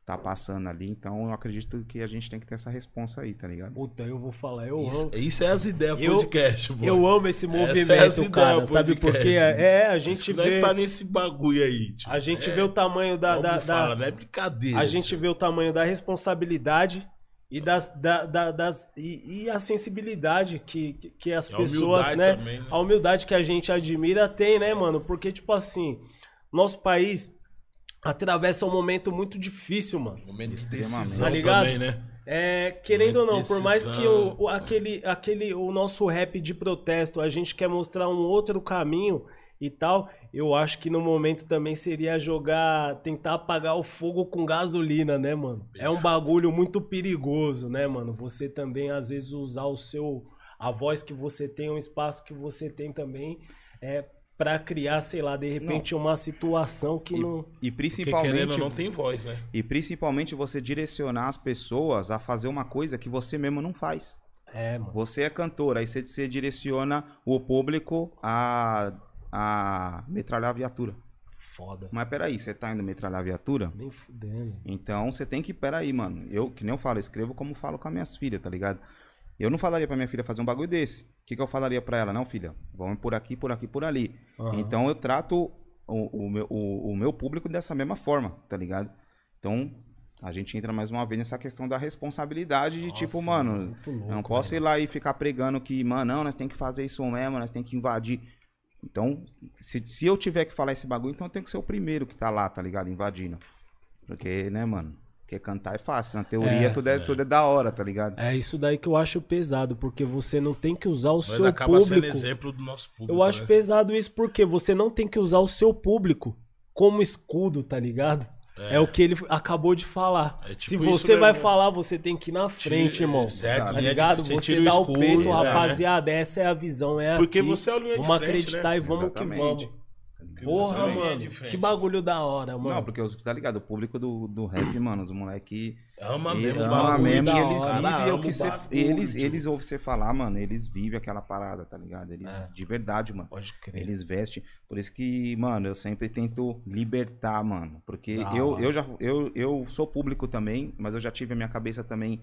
tá passando ali. Então, eu acredito que a gente tem que ter essa responsa aí, tá ligado? Puta, eu vou falar, eu Isso, amo. isso é as ideias Eu- podcast, mano. Eu amo esse Essa é movimento, cara. ideia, Sabe por quê? É, a gente que nós vê. tá nesse bagulho aí, tipo, A gente é, vê o tamanho da. da- da- fala, não é brincadeira. a gente vê o tamanho da responsabilidade e das, da- da- das e, e a sensibilidade que, que, que as E pessoas, né? também, né? A humildade que a gente admira tem, né, mano? Porque, tipo assim, nosso país atravessa um momento muito difícil, mano. Momento de Extremamente. decisão Tá ligado? também, né? É, querendo ou não, por mais que o, o- aquele, aquele, o nosso rap de protesto, a gente quer mostrar um outro caminho e tal, eu acho que no momento também seria jogar, tentar apagar o fogo com gasolina, né, mano? É um bagulho muito perigoso, né, mano? Você também, às vezes, usar o seu, a voz que você tem, o espaço que você tem também, é para criar, sei lá, de repente uma situação que não... E Porque querendo principalmente, ou não tem voz, né? e principalmente você direcionar as pessoas a fazer uma coisa que você mesmo não faz. É, mano. Você é cantor, aí você, você direciona o público a, a metralhar a viatura. Foda. Mas peraí, você tá indo metralhar a viatura? Nem fudendo. Então você tem que, peraí, mano. Eu, que nem eu falo, eu escrevo como falo com as minhas filhas, tá ligado? Eu não falaria pra minha filha fazer um bagulho desse. O que, que eu falaria pra ela? Não, filha, vamos por aqui, por aqui, por ali. Aham. Então eu trato o, o meu, o, o meu público dessa mesma forma, tá ligado? Então a gente entra mais uma vez nessa questão da responsabilidade de tipo, Nossa, mano, muito louco, eu não posso ir lá e ficar pregando que, mano, não, nós tem que fazer isso mesmo, nós tem que invadir. Então, se, se eu tiver que falar esse bagulho, então eu tenho que ser o primeiro que tá lá, tá ligado? Invadindo. Porque, né, mano? Porque cantar é fácil. Na teoria, É, tudo, é, tudo é da hora, tá ligado? É isso daí que eu acho pesado, porque você não tem que usar o Mas seu acaba sendo público. exemplo do nosso público. Eu acho né? pesado isso porque você não tem que usar o seu público como escudo, tá ligado? É, o que ele acabou de falar. É tipo Se você mesmo, vai né? falar, você tem que ir na frente, Tira- irmão. certo, Tá ligado? você Você tira o dá o escudo, peito, é. rapaziada, essa é a visão, é Porque aqui. você é o linha de Vamos frente, acreditar né? e vamos Exatamente. que vamos. Porra, você é o linha mano, de frente. que bagulho da hora, mano. Não, porque os tá ligado? O público do, do rap, mano, os moleque Ama e mesmo ama bagulho, mesmo, da e eles hora. vivem Cara, o que você. Eles, eles ouvem você falar, mano, eles vivem aquela parada, tá ligado? Eles, É. de verdade, mano. Pode crer. Eles vestem. Por isso que, mano, eu sempre tento libertar, mano. Porque Da eu, hora. eu já eu, eu sou público também, mas eu já tive a minha cabeça também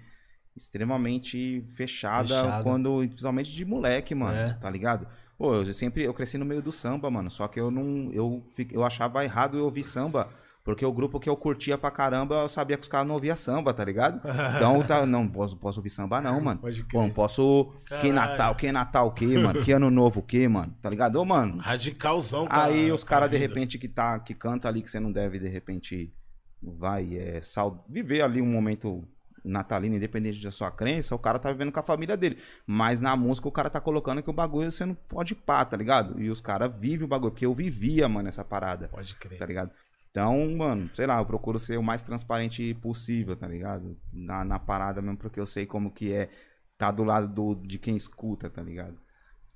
extremamente fechada, Fechada. quando, principalmente de moleque, mano, É. tá ligado? Pô, eu sempre eu cresci no meio do samba, mano, só que eu não eu eu achava errado eu ouvir samba Porque o grupo que eu curtia pra caramba, eu sabia que os caras não ouviam samba, tá ligado? Então, tá, não posso, posso ouvir samba não, mano. Pode Pô, crer. não posso... Que Caralho. Natal, que Natal o quê, mano? Que Ano Novo o quê, mano? Tá ligado? Ô, mano, Radicalzão, cara. Aí os caras, de repente, que, tá, que canta ali, que você não deve, de repente, vai é, sal- viver ali um momento natalino, independente da sua crença, o cara tá vivendo com a família dele. Mas na música o cara tá colocando que o bagulho você não pode pá, tá ligado? E os caras vivem o bagulho, porque eu vivia, mano, essa parada, Pode crer. tá ligado? Então, mano, sei lá, eu procuro ser o mais transparente possível, tá ligado? Na, na parada mesmo, porque eu sei como que é tá do lado do, de quem escuta, tá ligado?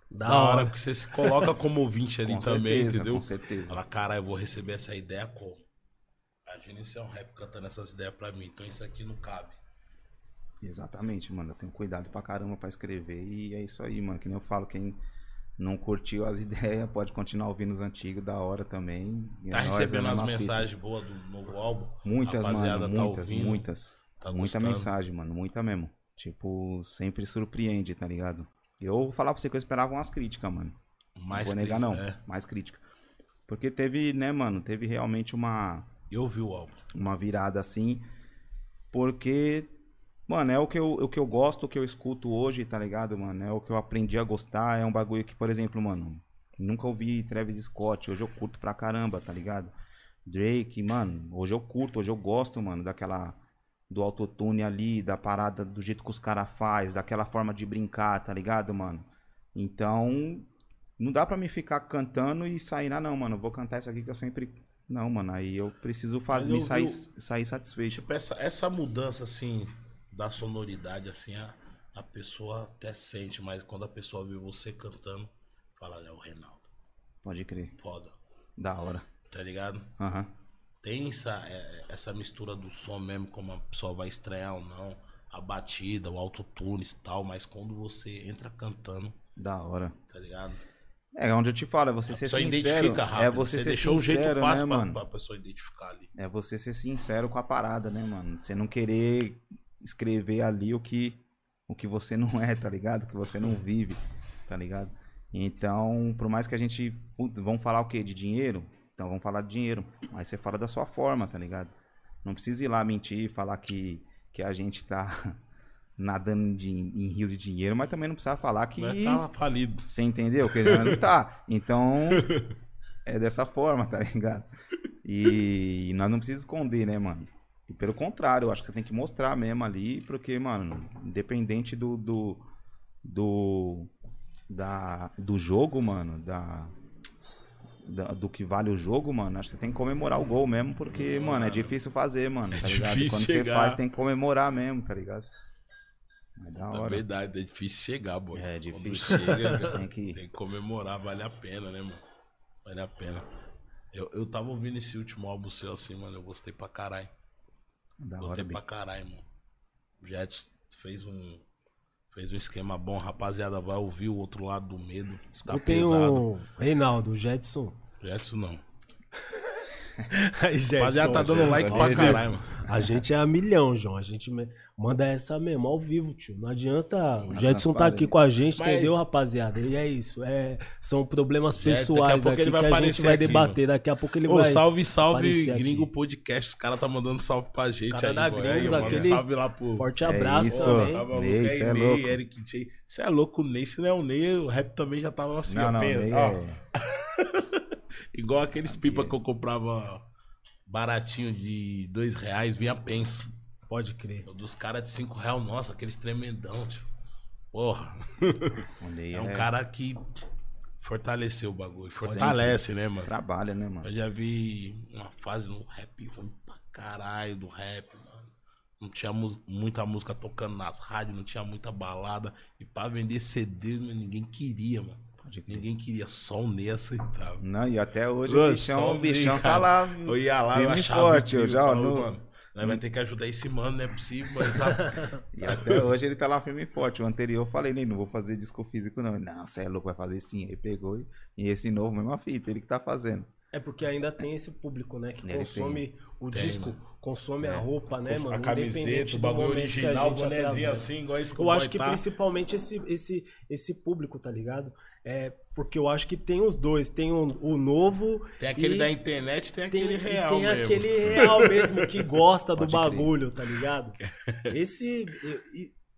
Da, Da hora, porque você se coloca como ouvinte ali Com também, certeza, entendeu? Com certeza. Fala, cara, eu vou receber essa ideia como? Imagina isso é um rap cantando essas ideias pra mim, então isso aqui não cabe. Exatamente, mano. Eu tenho cuidado pra caramba pra escrever e é isso aí, mano. Que nem eu falo, quem não curtiu as ideias pode continuar ouvindo os antigos, da hora também. E Tá é recebendo é a as mensagens boas do novo álbum? Muitas, mano. tá muitas, ouvindo? muitas. Tá muita mensagem, mano. Muita mesmo. Tipo, sempre surpreende, tá ligado? Eu vou falar pra você que eu esperava umas críticas, mano. Mais não vou negar, crítica, não. é. Mais crítica. Porque teve, né, mano? Teve realmente uma Eu ouvi o álbum. uma virada assim, porque, mano, é o que, eu, o que eu gosto, o que eu escuto hoje, tá ligado, mano? É o que eu aprendi a gostar, é um bagulho que, por exemplo, mano, nunca ouvi Travis Scott, hoje eu curto pra caramba, tá ligado? Drake, mano, hoje eu curto, hoje eu gosto, mano, daquela, do autotune ali, da parada, do jeito que os caras faz, daquela forma de brincar, tá ligado, mano? Então, não dá pra me ficar cantando e sair, ah, não, mano, vou cantar isso aqui que eu sempre... Não, mano, aí eu preciso fazer, me sair, sair satisfeito. Tipo, essa, essa mudança, assim, da sonoridade, assim, a, a pessoa até sente, mas quando a pessoa vê você cantando, fala, é o Reinaldo. Pode crer. Foda. Da hora. Tá ligado? Aham. Tem essa, é, essa mistura do som mesmo, como a pessoa vai estranhar ou não, a batida, o autotune e tal, mas quando você entra cantando, Da hora. tá ligado? É onde eu te falo, é você a ser sincero. identifica rápido. É você, ser deixou sincero, um jeito fácil né, pra, mano? pra pessoa identificar ali. É você ser sincero com a parada, né, mano? Você não querer escrever ali o que o que você não é, tá ligado? O que você não vive, tá ligado? Então, por mais que a gente putz, vamos falar o quê? De dinheiro? Então vamos falar de dinheiro, mas você fala da sua forma, tá ligado? Não precisa ir lá mentir, falar que que a gente tá nadando de- em rios de dinheiro, mas também não precisa falar que Vai tá falido. Você entendeu? Que não tá. Então, é dessa forma, tá ligado? E nós não precisamos esconder, né, mano? E pelo contrário, eu acho que você tem que mostrar mesmo ali, porque, mano, independente do. do. do, da, do jogo, mano, da, da- do que vale o jogo, mano, acho que você tem que comemorar o gol mesmo, porque, mano, é difícil fazer, mano, tá ligado? difícil Quando você chegar. faz, tem que comemorar mesmo, tá ligado? É da É hora. verdade, é difícil chegar, boy. É Quando difícil. chega, Tem tem que- que... comemorar, vale a pena, né, mano? Vale a pena. Eu, eu tava ouvindo esse último álbum seu assim, mano, eu gostei pra caralho. Da hora, Gostei Bi. pra caralho, mano. O Jets fez um. Fez um esquema bom, rapaziada. Vai ouvir o outro lado do medo. Tá Escutem pesado. o Reinaldo, o Jetson. Jetson não. Aí, Rapaziada, tá dando like pra caralho, mano. A gente é a milhão, João. A gente manda essa mesmo ao vivo, tio. Não adianta. O Jetson tá aqui com a gente, Mas- entendeu, rapaziada? E é isso. É... São problemas pessoais aqui que a gente vai aqui, debater. Daqui a pouco ele Ô, vai. salve, salve, aparecer aqui. Gringo Podcast. Os caras tá mandando salve pra gente cara aí, da. Gringos, Aí, mano, aquele- salve lá pro. Forte É abraço isso. também. Tá maluco? Ney, É é Ney. Eric J. Você é louco, o Ney. Se não é o Ney, o rap também já tava assim, Não, ó, não, ó. Igual aqueles pipa que eu comprava baratinho de dois reais, vinha penso. Pode crer. Dos caras de cinco reais, nossa, aqueles tremendão, tio. Porra, é um cara que fortaleceu o bagulho. Sempre. Fortalece, né, mano? Trabalha, né, mano? Eu já vi uma fase no rap ruim pra caralho do rap, mano. Não tinha muita música tocando nas rádios, não tinha muita balada. E pra vender CD, ninguém queria, mano. Pode crer. Ninguém queria, só o Ney aceitava. Não, e até hoje Ô, o bichão, o bichão tá lá. Eu ia lá, eu e achava forte, eu já, falava, no- mano, nós vai ter que ajudar esse mano, não é possível, mas tá... E até hoje ele tá lá firme e forte. O anterior eu falei, nem não vou fazer disco físico, não. Não, você é louco, vai fazer sim. Aí pegou e, e esse novo, mesma fita, ele que tá fazendo. É porque ainda tem esse público, né? Que Ele consome o Tem, disco, mano. consome a É. roupa, né, mano? a camiseta, o bagulho a original, o bonezinho assim, igual esse que Eu acho que tá. principalmente esse, esse, esse público, tá ligado? É, porque eu acho que tem os dois. Tem o, o novo. Tem aquele e da internet, tem tem, aquele real tem mesmo. aquele real mesmo que gosta do Pode crer. bagulho, tá ligado? Esse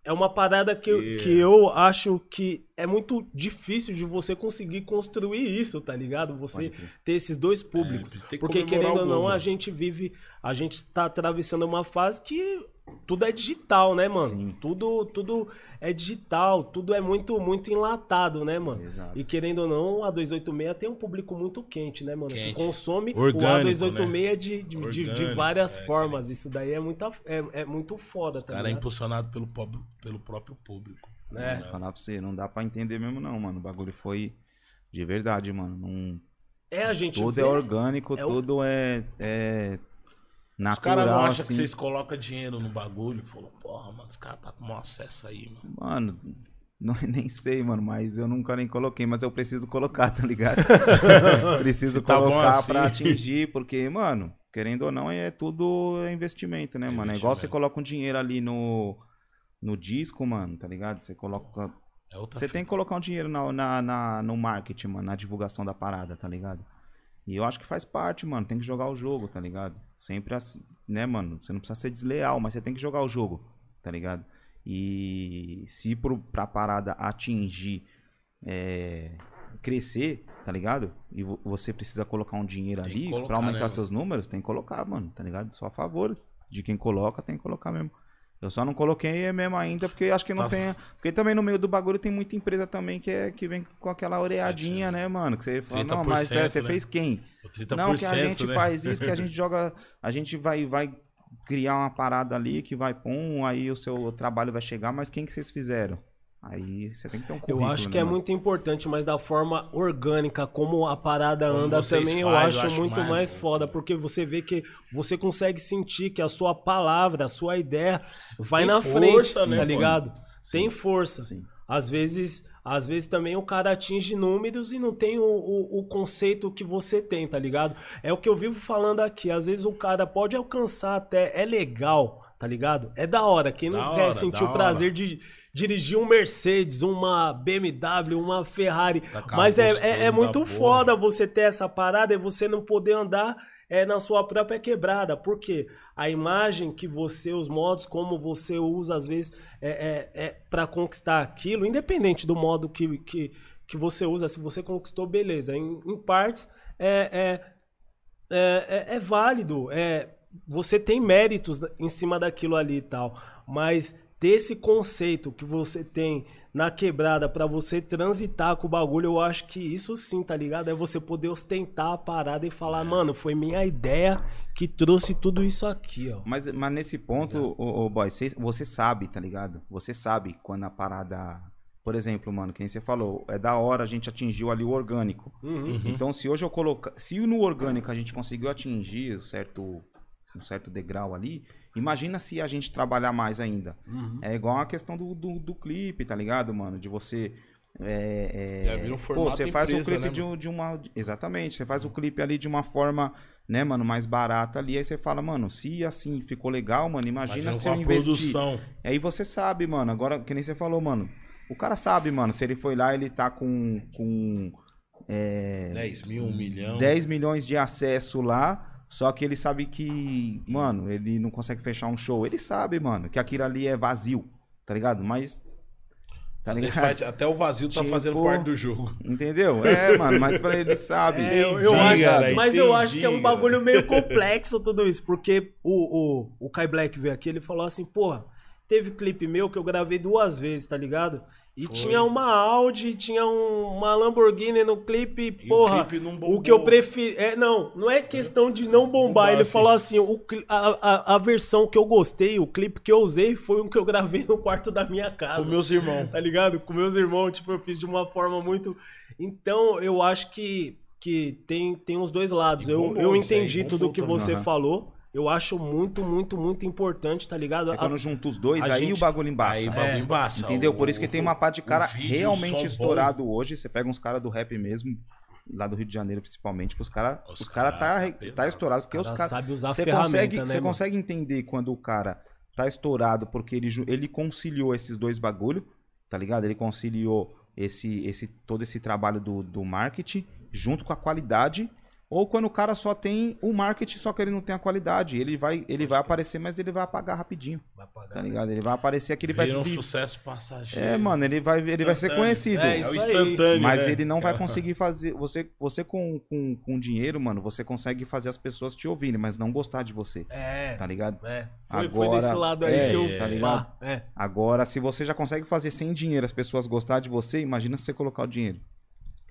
é uma parada que, eu- E- que eu acho que é muito difícil de você conseguir construir isso, tá ligado? Você crer. ter esses dois públicos. É, Porque, querendo ou não, a gente vive, a gente tá atravessando uma fase que tudo é digital, né, mano? Sim. Tudo, tudo é digital, tudo é muito, muito enlatado, né, mano? Exato. E querendo ou não, a 286 tem um público muito quente, né, mano? Quente. Que consome Orgânico, o A286 de, de, de- de Orgânico, várias é, formas. Isso daí é, muita, é, é muito foda, Os tá caras é ligado? impulsionado pelo, pobre- pelo próprio público. É. Vou falar pra você, não dá pra entender mesmo não, mano. O bagulho foi de verdade, mano. Não... É a gente Tudo vê- é orgânico, é o- tudo é, é Os natural, caras não acham assim. que vocês colocam dinheiro no bagulho. Falou, porra, mano, os caras tá com um acesso aí, mano. Mano, não, nem sei, mano, mas eu nunca nem coloquei, mas eu preciso colocar, tá ligado? preciso tá colocar assim. pra atingir, porque, mano, querendo ou não, é tudo investimento, né, É mano? É igual você investimento. coloca um dinheiro ali no, no disco, mano, tá ligado? Você coloca. É Você fita. tem que colocar um dinheiro na, na, na- no marketing, mano, na divulgação da parada, tá ligado? E eu acho que faz parte, mano. Tem que jogar o jogo, tá ligado? Sempre assim, né, mano? Você não precisa ser desleal, mas você tem que jogar o jogo, tá ligado? E se pro, pra parada atingir, é, crescer, tá ligado? E vo- você precisa colocar um dinheiro Tem ali colocar, pra aumentar né, seus números, tem que colocar, mano, tá ligado? Só a favor de quem coloca, tem que colocar mesmo. Eu só não coloquei mesmo ainda, porque acho que não Tá. tem. Porque também no meio do bagulho tem muita empresa também que, é, que vem com aquela oreadinha, Sete, né, mano? Que você fala, não, 30%, mas pera, você né? fez quem? O 30%, não, que a gente né? faz isso, que a gente joga. A gente vai, vai criar uma parada ali que vai, pum, aí o seu trabalho vai chegar, mas quem que vocês fizeram? Aí você tem que ter um Eu acho que né, é mano? muito importante, mas da forma orgânica, como a parada Como anda também, eu faz, eu acho, acho muito mais, mais, né? foda, porque você vê que você consegue sentir que a sua palavra, a sua ideia vai Tem na força, frente, né, tá ligado? Tem força. Sim. Às vezes, às vezes também o cara atinge números e não tem o, o, o conceito que você tem, tá ligado? É o que eu vivo falando aqui. Às vezes o cara pode alcançar até, é legal, tá ligado? É da hora. Quem não quer sentir o prazer de dirigir um Mercedes, uma BMW, uma Ferrari. Tá Mas é, é, é muito porra. foda você ter essa parada e você não poder andar é, na sua própria quebrada. Por quê? A imagem que você, os modos como você usa, às vezes, é, é, é para conquistar aquilo, independente do modo que, que, que você usa, se você conquistou, beleza. Em, em partes, é, é, é, é, é válido. É, você tem méritos em cima daquilo ali e tal. Mas ter esse conceito que você tem na quebrada pra você transitar com o bagulho, eu acho que isso sim, tá ligado? É você poder ostentar a parada e falar, mano, foi minha ideia que trouxe tudo isso aqui, ó. Mas, mas nesse ponto, ô, ô, boy, você, você sabe, tá ligado? Você sabe quando a parada. Por exemplo, mano, quem você falou, é da hora a gente atingiu ali o orgânico. Uhum. Então, se hoje eu colocar. Se no orgânico a gente conseguiu atingir certo, um certo degrau ali, imagina se a gente trabalhar mais ainda. Uhum. É igual a questão do, do, do clipe, tá ligado, mano? De você. É, É, vira um pô, você faz o empresa, clipe né, de, um- de uma. Exatamente, você faz o clipe ali de uma forma, né, mano, mais barata ali. Aí você fala, mano, se assim ficou legal, mano, imagina, Imagina se eu investir. produção. Aí você sabe, mano, agora, que nem você falou, mano. O cara sabe, mano, se ele foi lá, ele tá com. com é, 10 mil, 1 milhão. 10 milhões de acesso lá. Só que ele sabe que, mano, ele não consegue fechar um show. Ele sabe, mano, que aquilo ali é vazio, tá ligado? Mas. Tá ligado? Até o vazio tá Tipo- fazendo parte do jogo. Entendeu? É, mano, mas pra ele sabe. É, eu, eu acho, cara, mas eu entendi, acho que é um bagulho meio complexo tudo isso, porque o, o, o Kai Black veio aqui, ele falou assim, porra, teve clipe meu que eu gravei duas vezes, tá ligado? E Foi. tinha uma Audi, tinha um- uma Lamborghini no clipe, E porra. o clipe não bombou. O que eu prefiro. É, não, não é questão de não bombar. Ele falou assim: o, a, a, a versão que eu gostei, o clipe que eu usei, foi um que eu gravei no quarto da minha casa Com meus irmãos. tá ligado? Com meus irmãos, tipo, eu fiz de uma forma muito. Então, eu acho que, que tem, tem os dois lados. E Eu, bombou eu aí, entendi bombou tudo que também. você Aham. falou. Eu acho muito, muito, muito importante, tá ligado? É quando junta os dois, a aí gente- o bagulho embaça. Aí o bagulho É. embaça. Entendeu? O- Por isso que tem uma parte de cara realmente estourado hoje. Você pega uns caras do rap mesmo, lá do Rio de Janeiro, principalmente, que os caras Os os cara cara tá, tá tá, estourado, porque os Cara, caras. sabe usar a Você ferramenta, consegue, né, você mano? consegue entender quando o cara tá estourado porque ele, ele conciliou esses dois bagulho, tá ligado? Ele conciliou esse, esse, todo esse trabalho do, do marketing junto com a qualidade. Ou quando o cara só tem o marketing, só que ele não tem a qualidade. Ele vai, ele vai aparecer, mas ele vai apagar rapidinho, Vai pagar, tá né? ligado? Ele vai aparecer aqui, ele vai. Um sucesso passageiro. É, mano, ele vai, ele vai ser conhecido. É, É o instantâneo, Mas né? ele não vai conseguir fazer. Você, você com, com, com dinheiro, mano, você consegue fazer as pessoas te ouvirem, mas não gostar de você. É, Tá ligado? é. Foi, foi Agora- desse lado aí é, que eu... tá ligado? É, Agora, se você já consegue fazer sem dinheiro as pessoas gostar de você, imagina se você colocar o dinheiro.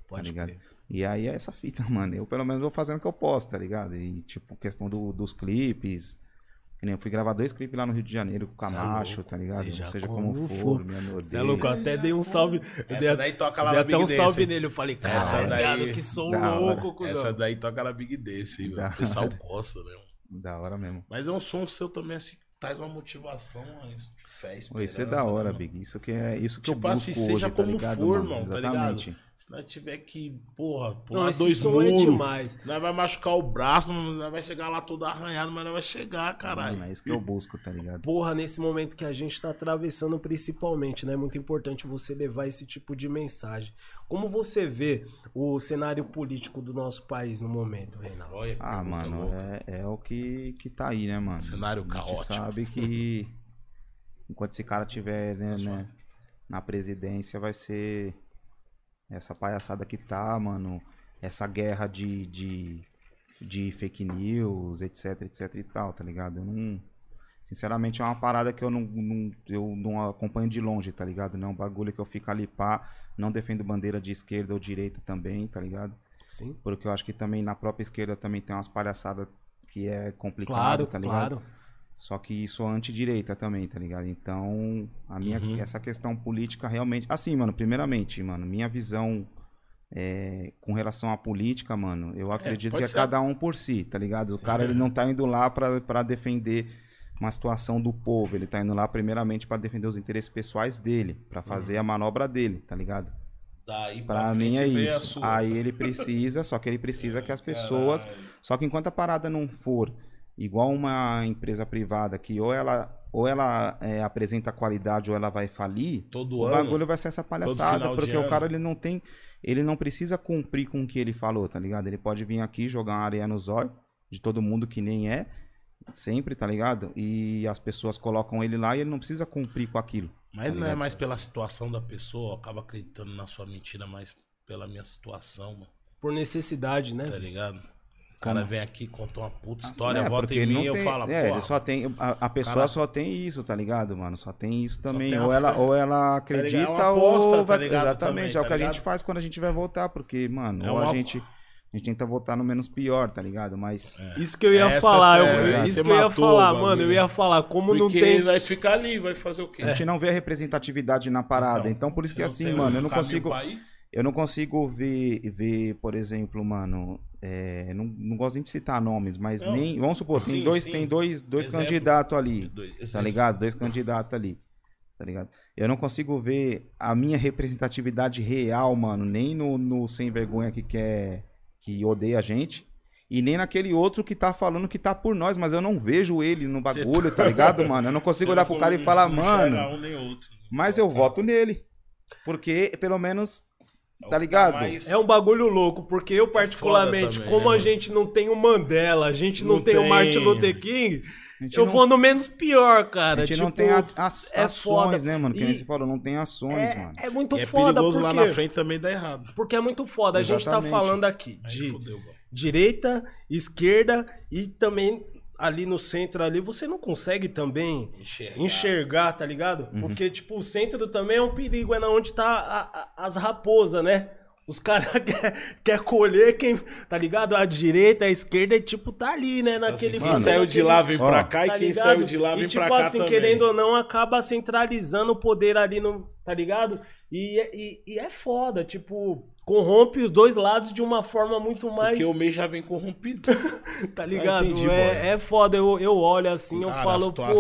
pode ligado? crer. E aí é essa fita, mano. Eu pelo menos vou fazendo o que eu posso, tá ligado? E tipo, questão do- dos clipes. Que nem eu fui gravar dois clipes lá no Rio de Janeiro com o é Camacho, tá ligado? Seja Seja, como como, for. for. Você é louco, eu até dei um salve. dei Essa a- daí toca lá dei na até Big um Dance. salve hein? nele. Eu falei, Essa caralho, daí- viado, que som hora. louco, cuzão. Essa daí toca na Big Dance, hein, mano. O pessoal gosta, né? mano? Da hora mesmo. Mas é um som seu também, assim, traz uma motivação, uma fé, esperança. Isso é da hora, mano? Big. Isso que é isso que Tipo eu assim, busco seja hoje, como tá ligado, for, mano? irmão, tá Exatamente. Se nós tiver que, porra, Não, pular esse dois som é muros, demais. nós vai machucar o braço, mano, nós vai chegar lá todo arranhado, mas nós vai chegar, caralho. Mano, é isso que eu busco, tá ligado? Porra, nesse momento que a gente tá atravessando principalmente, né? É muito importante você levar esse tipo de mensagem. Como você vê o cenário político do nosso país no momento, Reinaldo? Olha que Ah, mano, é, é o que, que tá aí, né, mano? Cenário A gente caótico. sabe que enquanto esse cara tiver né, Nossa, né, na presidência, vai ser essa palhaçada que tá, mano. Essa guerra de, de, de fake news, etc, etc e tal, tá ligado? Eu não. Sinceramente, é uma parada que eu não, não- eu não acompanho de longe, tá ligado? Não é um bagulho que eu fico ali pá. Não defendo bandeira de esquerda ou direita também, tá ligado? Sim. Porque eu acho que também na própria esquerda também tem umas palhaçadas que é complicado, Claro, tá ligado? claro. Só que isso é antidireita também, tá ligado? Então, a minha, Uhum. essa questão política realmente. Assim, mano, primeiramente, mano, minha visão é, com relação à política, mano, eu acredito pode que é ser. cada um por si, tá ligado? O Sim. cara ele não tá indo lá pra, pra defender uma situação do povo, ele tá indo lá primeiramente pra defender os interesses pessoais dele, pra fazer Uhum. a manobra dele, tá ligado? Daí Pra frente mim é isso. sua. Aí ele precisa, só que ele precisa que as pessoas Caralho. só que enquanto a parada não for igual uma empresa privada que ou ela ou ela é, apresenta qualidade ou ela vai falir, Todo o ano. bagulho vai ser essa palhaçada, porque o ano. cara ele não tem, ele não precisa cumprir com o que ele falou, tá ligado? Ele pode vir aqui jogar uma areia nos olhos de todo mundo que nem é, sempre, tá ligado? E as pessoas colocam ele lá e ele não precisa cumprir com aquilo. Mas tá não é mais pela situação da pessoa, eu acabo acreditando na sua mentira mais pela minha situação, mano. Por necessidade, né? Tá ligado? O cara vem aqui, conta uma puta história, É, vota porque em mim não e eu falo, é, pô, ele só tem a, a pessoa cara- só tem isso, tá ligado, mano? Só tem isso também. tem a ou ela fé. ou ela ligado? É acredita uma aposta, ou tá vai ligado, exatamente, também, é o que tá a gente ligado? faz quando a gente vai votar, porque, mano, É ou a uma- gente a gente tenta votar no menos pior, tá ligado? Mas Isso que eu ia Essa falar, eu- isso que eu ia matou falar, mano. Eu ia falar, como não porque tem. nós ficar ali, vai fazer o quê? a gente não vê a representatividade na parada. Então, por isso que não assim, mano, eu não consigo eu não consigo ver, ver por exemplo, mano, é, não, não gosto nem de citar nomes, mas Não. nem, vamos supor, tem Sim, dois, sim. tem dois, dois candidatos ali. Dois- tá ligado? Dois candidatos ali, tá ligado? Eu não consigo ver a minha representatividade real, mano, nem no, no sem vergonha que quer, que odeia a gente, e nem naquele outro que tá falando que tá por nós, mas eu não vejo ele no bagulho, tá ligado, mano? Eu não consigo Você olhar não pro cara e falar, mano, um outro. mas eu voto nele, porque pelo menos, tá que ligado? mais- É um bagulho louco, porque eu, particularmente, também, como né, a gente não tem o Mandela, a gente não, Não tem, o tem. Martin Luther King, eu não- vou no menos pior, cara. A gente tipo, não tem a- as- é ações, foda. né, mano? Que nem E você falou, não tem ações, é, mano. é muito E é foda, perigoso porque, lá na frente também dá errado. porque é muito foda. A gente tá Exatamente. falando aqui de fodeu, direita, esquerda e também ali no centro ali, você não consegue também Enxergar. enxergar, tá ligado? Uhum. Porque, tipo, o centro também é um perigo, é na onde tá a- a- as raposas, né? Os caras querem quer colher quem, tá ligado? A direita, a esquerda, é, tipo, tá ali, né? Naquele Assim, quem saiu de lá vem Ó, pra cá e tá quem ligado? saiu de lá E, vem tipo pra cá assim, também. querendo ou não, acaba centralizando o poder ali no. Tá ligado? E, é- e, e é foda, tipo, corrompe os dois lados de uma forma muito mais. Porque o mês já vem corrompido. Tá ligado? entendi, boy. é, é foda, eu, eu olho assim, eu Cara, a falo, situação-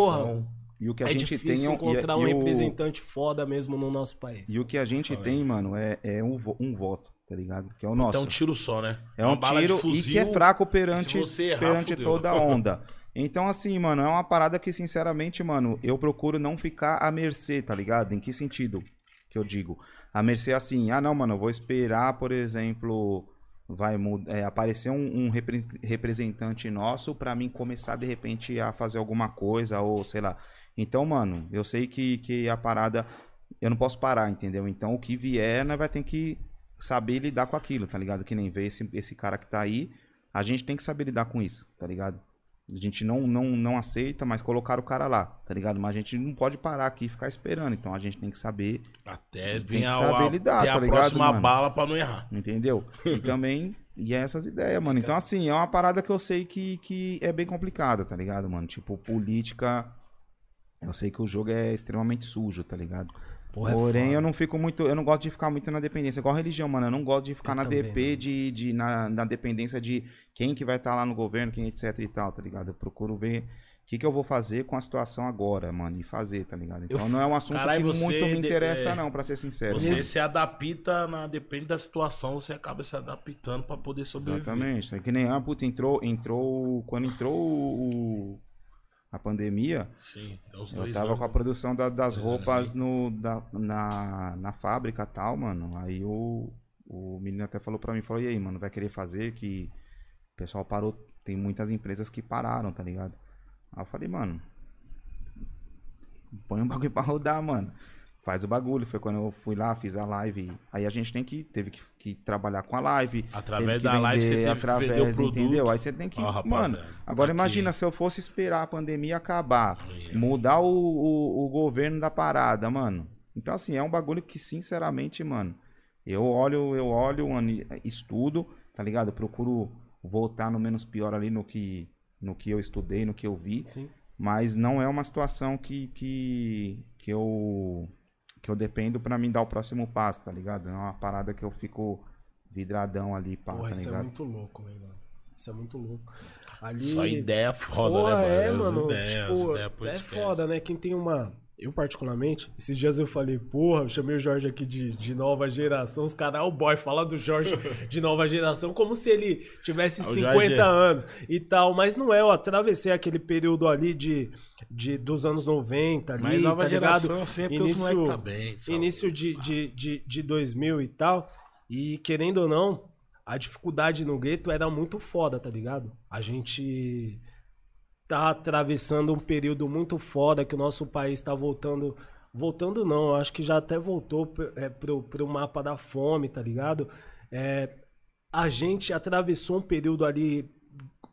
E porra. o que a é gente difícil tem é um- encontrar e, um e o- representante foda mesmo no nosso país. E o que a gente Fala tem, mano, é, é um, vo- um voto, tá ligado? Que é o Então nosso. é um tiro só, né? É um Uma tiro e fuzil, que é fraco perante, errar, perante fudeu. toda a onda. Então, assim, mano, é uma parada que, sinceramente, mano, eu procuro não ficar à mercê, tá ligado? Em que sentido que eu digo? A mercê assim, ah, não, mano, eu vou esperar, por exemplo, vai é, aparecer um, um repre- representante nosso pra mim começar, de repente, a fazer alguma coisa, ou sei lá. Então, mano, eu sei que, que a parada, eu não posso parar, entendeu? Então, o que vier, nós vai ter que saber lidar com aquilo, tá ligado? Que nem ver esse, esse cara que tá aí, a gente tem que saber lidar com isso, tá ligado? A gente não, não, não aceita, mas colocar o cara lá, tá ligado? Mas a gente não pode parar aqui e ficar esperando. Então a gente tem que saber, Até vir a, saber a, lidar, tá a ligado, próxima mano? bala pra não errar. entendeu? E também, e é essas ideias, mano. Então, assim, é uma parada que eu sei que, que é bem complicada, tá ligado, mano? Tipo, política. Eu sei que o jogo é extremamente sujo, tá ligado? Porra, é Porém, foda. eu não fico muito. Eu não gosto de ficar muito na dependência. Igual religião, mano. Eu não gosto de ficar Eu na também, DP, mano. de, de, na, na dependência de quem que vai estar lá no governo, quem etc e tal, tá ligado? Eu procuro ver o que, que eu vou fazer com a situação agora, mano. E fazer, tá ligado? Então Eu- não é um assunto Caralho, que muito me interessa, é, não, pra ser sincero. Você mano. se adapta, na, depende da situação, você acaba se adaptando pra poder sobreviver. Exatamente. É que nem, ah, putz, entrou, entrou. Quando entrou o, a pandemia, Sim, então os eu dois tava anos. com a produção da- das roupas no, da- na, na fábrica e tal, mano. Aí o, o menino até falou pra mim, falou, e aí, mano, vai querer fazer? Que o pessoal parou, tem muitas empresas que pararam, tá ligado? Aí eu falei, mano, põe um bagulho pra rodar, mano. Faz o bagulho. Foi quando eu fui lá, fiz a live. Aí a gente tem que, teve que, que trabalhar com a live. Através teve que da live você vender teve que vender o produto. entendeu? Aí você tem que, Ó, rapaziada, mano, agora aqui. imagina se eu fosse esperar a pandemia acabar, mudar o, o, o governo da parada, mano. Então assim, é um bagulho que sinceramente, mano, eu olho, eu olho, mano, estudo, tá ligado? Eu procuro voltar no menos pior ali no que no que eu estudei, no que eu vi, Sim. mas não é uma situação que que, que eu que eu dependo pra mim dar o próximo passo, tá ligado? É uma parada que eu fico vidradão ali, pá, Porra, tá isso é muito louco, velho, mano. Isso é muito louco. Ali... Só ideia foda, Porra, né, é, mano? As mano. ideias, as tipo, ideias é foda, né? Quem tem uma. Eu, particularmente, esses dias eu falei, porra, eu chamei o Jorge aqui de, de nova geração. Os caras, o boy, fala do Jorge de nova geração como se ele tivesse Ah, o 50 Jorge é- anos e tal. Mas não é, eu atravessei aquele período ali de, de, dos anos 90 ali, Mas nova tá ligado? geração, assim, é porque os Início- moleques tá bem. sabe? início de, de, de, de 2000 e tal. E querendo ou não, a dificuldade no gueto era muito foda, tá ligado? A gente tá atravessando um período muito foda que o nosso país tá voltando. Voltando não, acho que já até voltou pro- é, pro, pro mapa da fome, tá ligado? É, a gente atravessou um período ali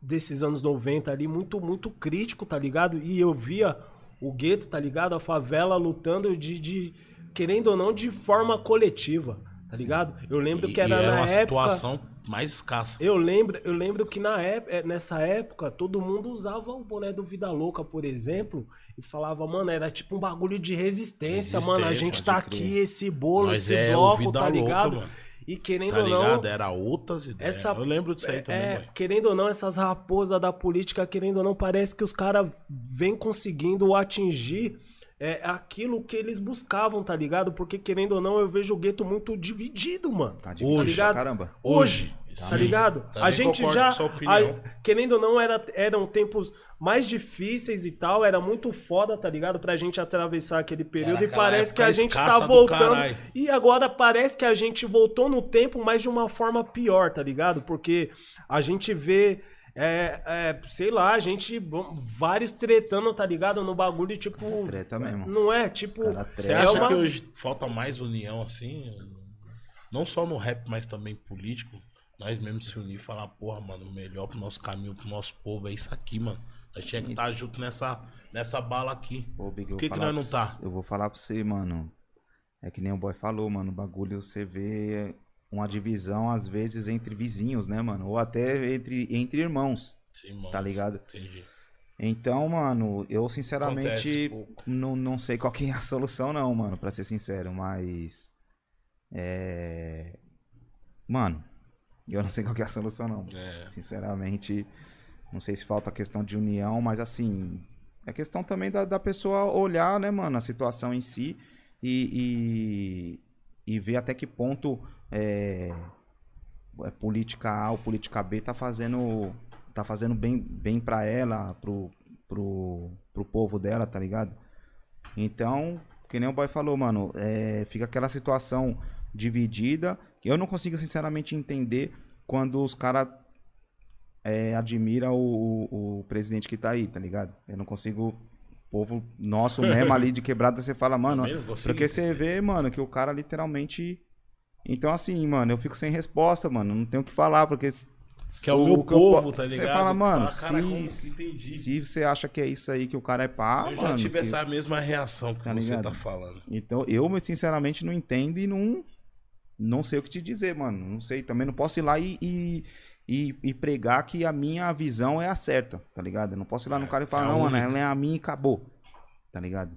desses anos 90 ali muito, muito crítico, tá ligado? E eu via o gueto, tá ligado? A favela lutando de, de querendo ou não, de forma coletiva, tá ligado? Eu lembro E- que era e na uma época... situação mais escassa. Eu lembro, eu lembro que na época, nessa época todo mundo usava o boné do Vida Louca, por exemplo, e falava, mano, era tipo um bagulho de resistência, mano. A Resistência, gente tá crer. aqui, esse bolo, Nós esse é bloco, tá Louca, ligado? mano. E querendo Tá ou não? Era outras ideias. essa- Eu lembro disso aí também, é, querendo ou não, essas raposas da política, querendo ou não, parece que os caras vêm conseguindo atingir é, aquilo que eles buscavam, tá ligado? Porque, querendo ou não, eu vejo o gueto muito dividido, mano. Tá Hoje, difícil ligado? pra caramba. Hoje, Sim, tá ligado? também a gente já, com sua opinião. a- querendo ou não, era, eram tempos mais difíceis e tal, era muito foda, tá ligado? Pra gente atravessar aquele período Era e parece que a gente tá do voltando. E agora parece que a gente voltou no tempo, mas de uma forma pior, tá ligado? Porque a gente vê. É, é, sei lá, a gente. Vários tretando, tá ligado? No bagulho, tipo. Treta mesmo. Não é? Tipo. Você é acha uma- que hoje falta mais união assim? Não só no rap, mas também político. Nós mesmo se unir e falar, porra, mano, o melhor pro nosso caminho, pro nosso povo é isso aqui, mano. Nós tinha que estar junto nessa, nessa bala aqui. Ô, Big, Por que que nós não tá? Eu vou falar pra você, mano. É que nem o boy falou, mano. O bagulho você vê uma divisão, às vezes, entre vizinhos, né, mano? Ou até entre, entre irmãos, Sim, mano. tá ligado? Entendi. Então, mano, eu sinceramente não, não sei qual que é a solução, não, mano, pra ser sincero, mas. É. Mano, eu não sei qual que é a solução, não. É. Sinceramente, não sei se falta questão de união, mas assim, é questão também da, da pessoa olhar, né, mano, a situação em si e, e, e ver até que ponto é, é, política A ou política B tá fazendo tá fazendo bem, bem para ela, pro, pro, pro povo dela, tá ligado? Então, que nem o boy falou, mano, é, fica aquela situação dividida. Eu não consigo, sinceramente, entender quando os caras é, admira o, o, o presidente que tá aí, tá ligado? Eu não consigo povo nosso mesmo ali de quebrada, você fala, mano, porque você vê, mano, que o cara literalmente. Então, assim, mano, eu fico sem resposta, mano. Não tenho o que falar, porque. Que é o meu que eu povo, po- tá ligado? Você fala, mano, Fala, se, se você acha que é isso aí que o cara é pá, eu mano. tive que- essa mesma reação que Tá você ligado? tá falando. Então, eu, sinceramente, não entendo e não. Não sei o que te dizer, mano. Não sei. Também não posso ir lá e, e, e- e pregar que a minha visão é a certa, tá ligado? Eu não posso ir lá no É, cara e falar, é não, mano, ela é a minha e acabou. Tá ligado?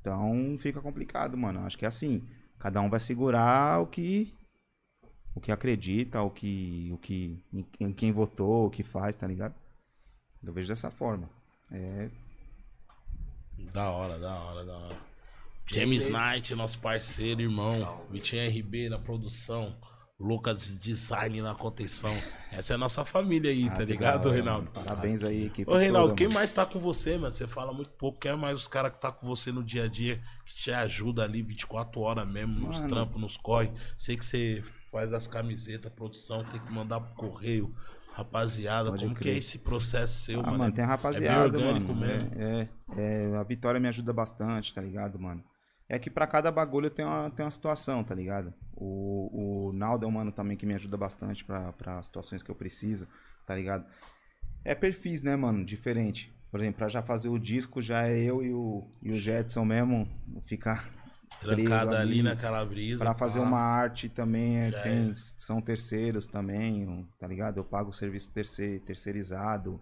Então fica complicado, mano. Acho que é assim. Cada um vai segurar o que. O que acredita, o que. O que. Em, em quem votou, o que faz, tá ligado? Eu vejo dessa forma. É. Da hora, da hora, da hora. James Knight, nosso parceiro, irmão. Vitinho RB na produção. Lucas Design na contenção. Essa é a nossa família aí, ah, tá que ligado, hora, Reinaldo? Parabéns aí, equipe. Ô, Reinaldo, toda, quem mano. mais tá com você, mano? Você fala muito pouco. Quem é mais os caras que tá com você no dia a dia, que te ajuda ali 24 horas mesmo, nos Mano. trampos, nos corre? Sei que você faz as camisetas, produção, tem que mandar pro correio. Rapaziada, Pode como que crer. é esse processo seu, Ah, mano? mano, tem a é rapaziada, bem orgânico mano. mesmo. É, é, é, a Vitória me ajuda bastante, tá ligado, mano? É que pra cada bagulho tem uma, tem uma situação, tá ligado? O, o Naldo é um mano também que me ajuda bastante pra, pra situações que eu preciso, tá ligado? É perfis, né, mano? Diferente. Por exemplo, pra já fazer o disco, já é eu e o, e o Jetson mesmo ficar Trancada preso ali ali, naquela brisa. Pra fazer pá. uma arte também, é, tem, são terceiros também, tá ligado? Eu pago o serviço terce- terceirizado.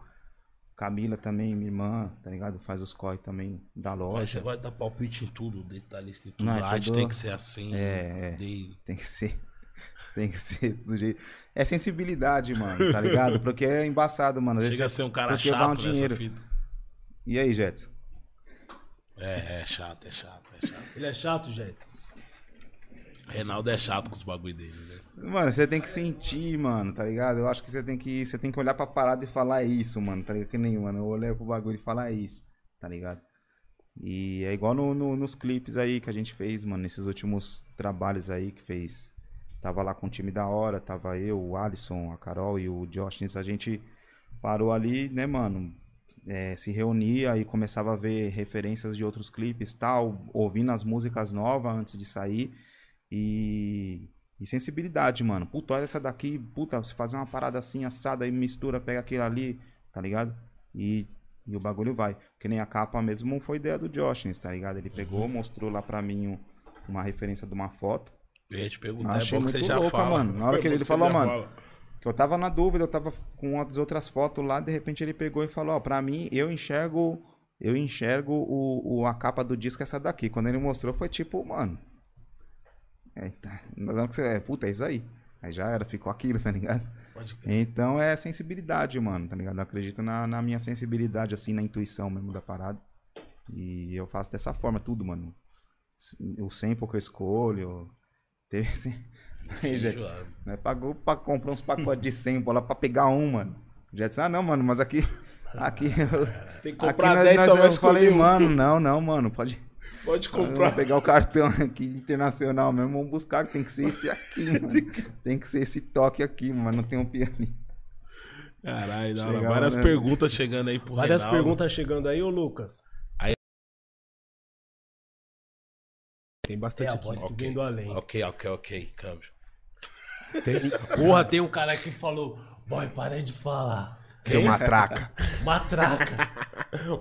Camila também, minha irmã, tá ligado? Faz os corre também da Mas você loja. gosta de dar palpite em tudo, detalhista em tudo. Não, é arte tem que ser assim. É, é. de- Tem que ser. Tem que ser do jeito. É sensibilidade, mano, tá ligado? Porque é embaçado, mano. Chega a ser um cara porque dá chato um nessa dinheiro. fita. E aí, Jetson? É, é chato, é chato, é chato. Ele é chato, Jets. Reinaldo é chato com os bagulho dele, né? Mano, você tem que sentir, mano, tá ligado? Eu acho que você tem que, você tem que olhar pra parada e falar isso, mano, tá ligado? Que nem, mano, eu olhei pro bagulho e falar isso, tá ligado? E é igual no, no- nos clipes aí que a gente fez, mano, nesses últimos trabalhos aí que fez. Tava lá com o time da hora, tava eu, o Alisson, a Carol e o Josh. A gente parou ali, né, mano? é, se reunia e começava a ver referências de outros clipes tal, ouvindo as músicas novas antes de sair. E, e sensibilidade, mano. Puta, olha essa daqui, puta, você fazer uma parada assim, assada, aí mistura, pega aquilo ali, tá ligado? E, e o bagulho vai. Que nem a capa mesmo foi ideia do Josh, tá ligado? Ele pegou, mostrou lá pra mim um- uma referência de uma foto. Eu ia te perguntar, é achei bom que você já louca, fala. mano. Na hora que É bom ele você falou, mano, fala. Que eu tava na dúvida, eu tava com as outras fotos lá, de repente ele pegou e falou, ó, pra mim, eu enxergo, eu enxergo o, o- a capa do disco essa daqui. Quando ele mostrou, foi tipo, mano. É, tá. Hora que você, é, puta, é isso aí. Aí já era, ficou aquilo, tá ligado? Pode crer. Então é sensibilidade, mano, tá ligado? Eu acredito na, na minha sensibilidade, assim, na intuição mesmo da parada. E eu faço dessa forma, tudo, mano. O sample que eu escolho. Teve assim. Aí, né? Pagou pra comprar uns pacotes de 100 bola pra pegar um, mano. Já disse, ah, não, mano, mas aqui. Aqui. eu- Tem que aqui comprar nós- 10 nós- só Eu falei, um. mano, não, não, mano, pode. Pode Vamos comprar. pegar o cartão aqui internacional mesmo, vamos buscar, tem que ser esse aqui, mano. Tem que ser esse toque aqui, mano, não tem um piano. Caralho, da hora. Chegava, várias né? perguntas chegando aí pro Várias Reinaldo. perguntas chegando aí, ô Lucas. Tem É bastante aqui. voz que Ok. vem do além. Ok, ok, ok. Câmbio. Tem- Porra, tem um cara que falou: Boy, para de falar. Seu matraca. Matraca.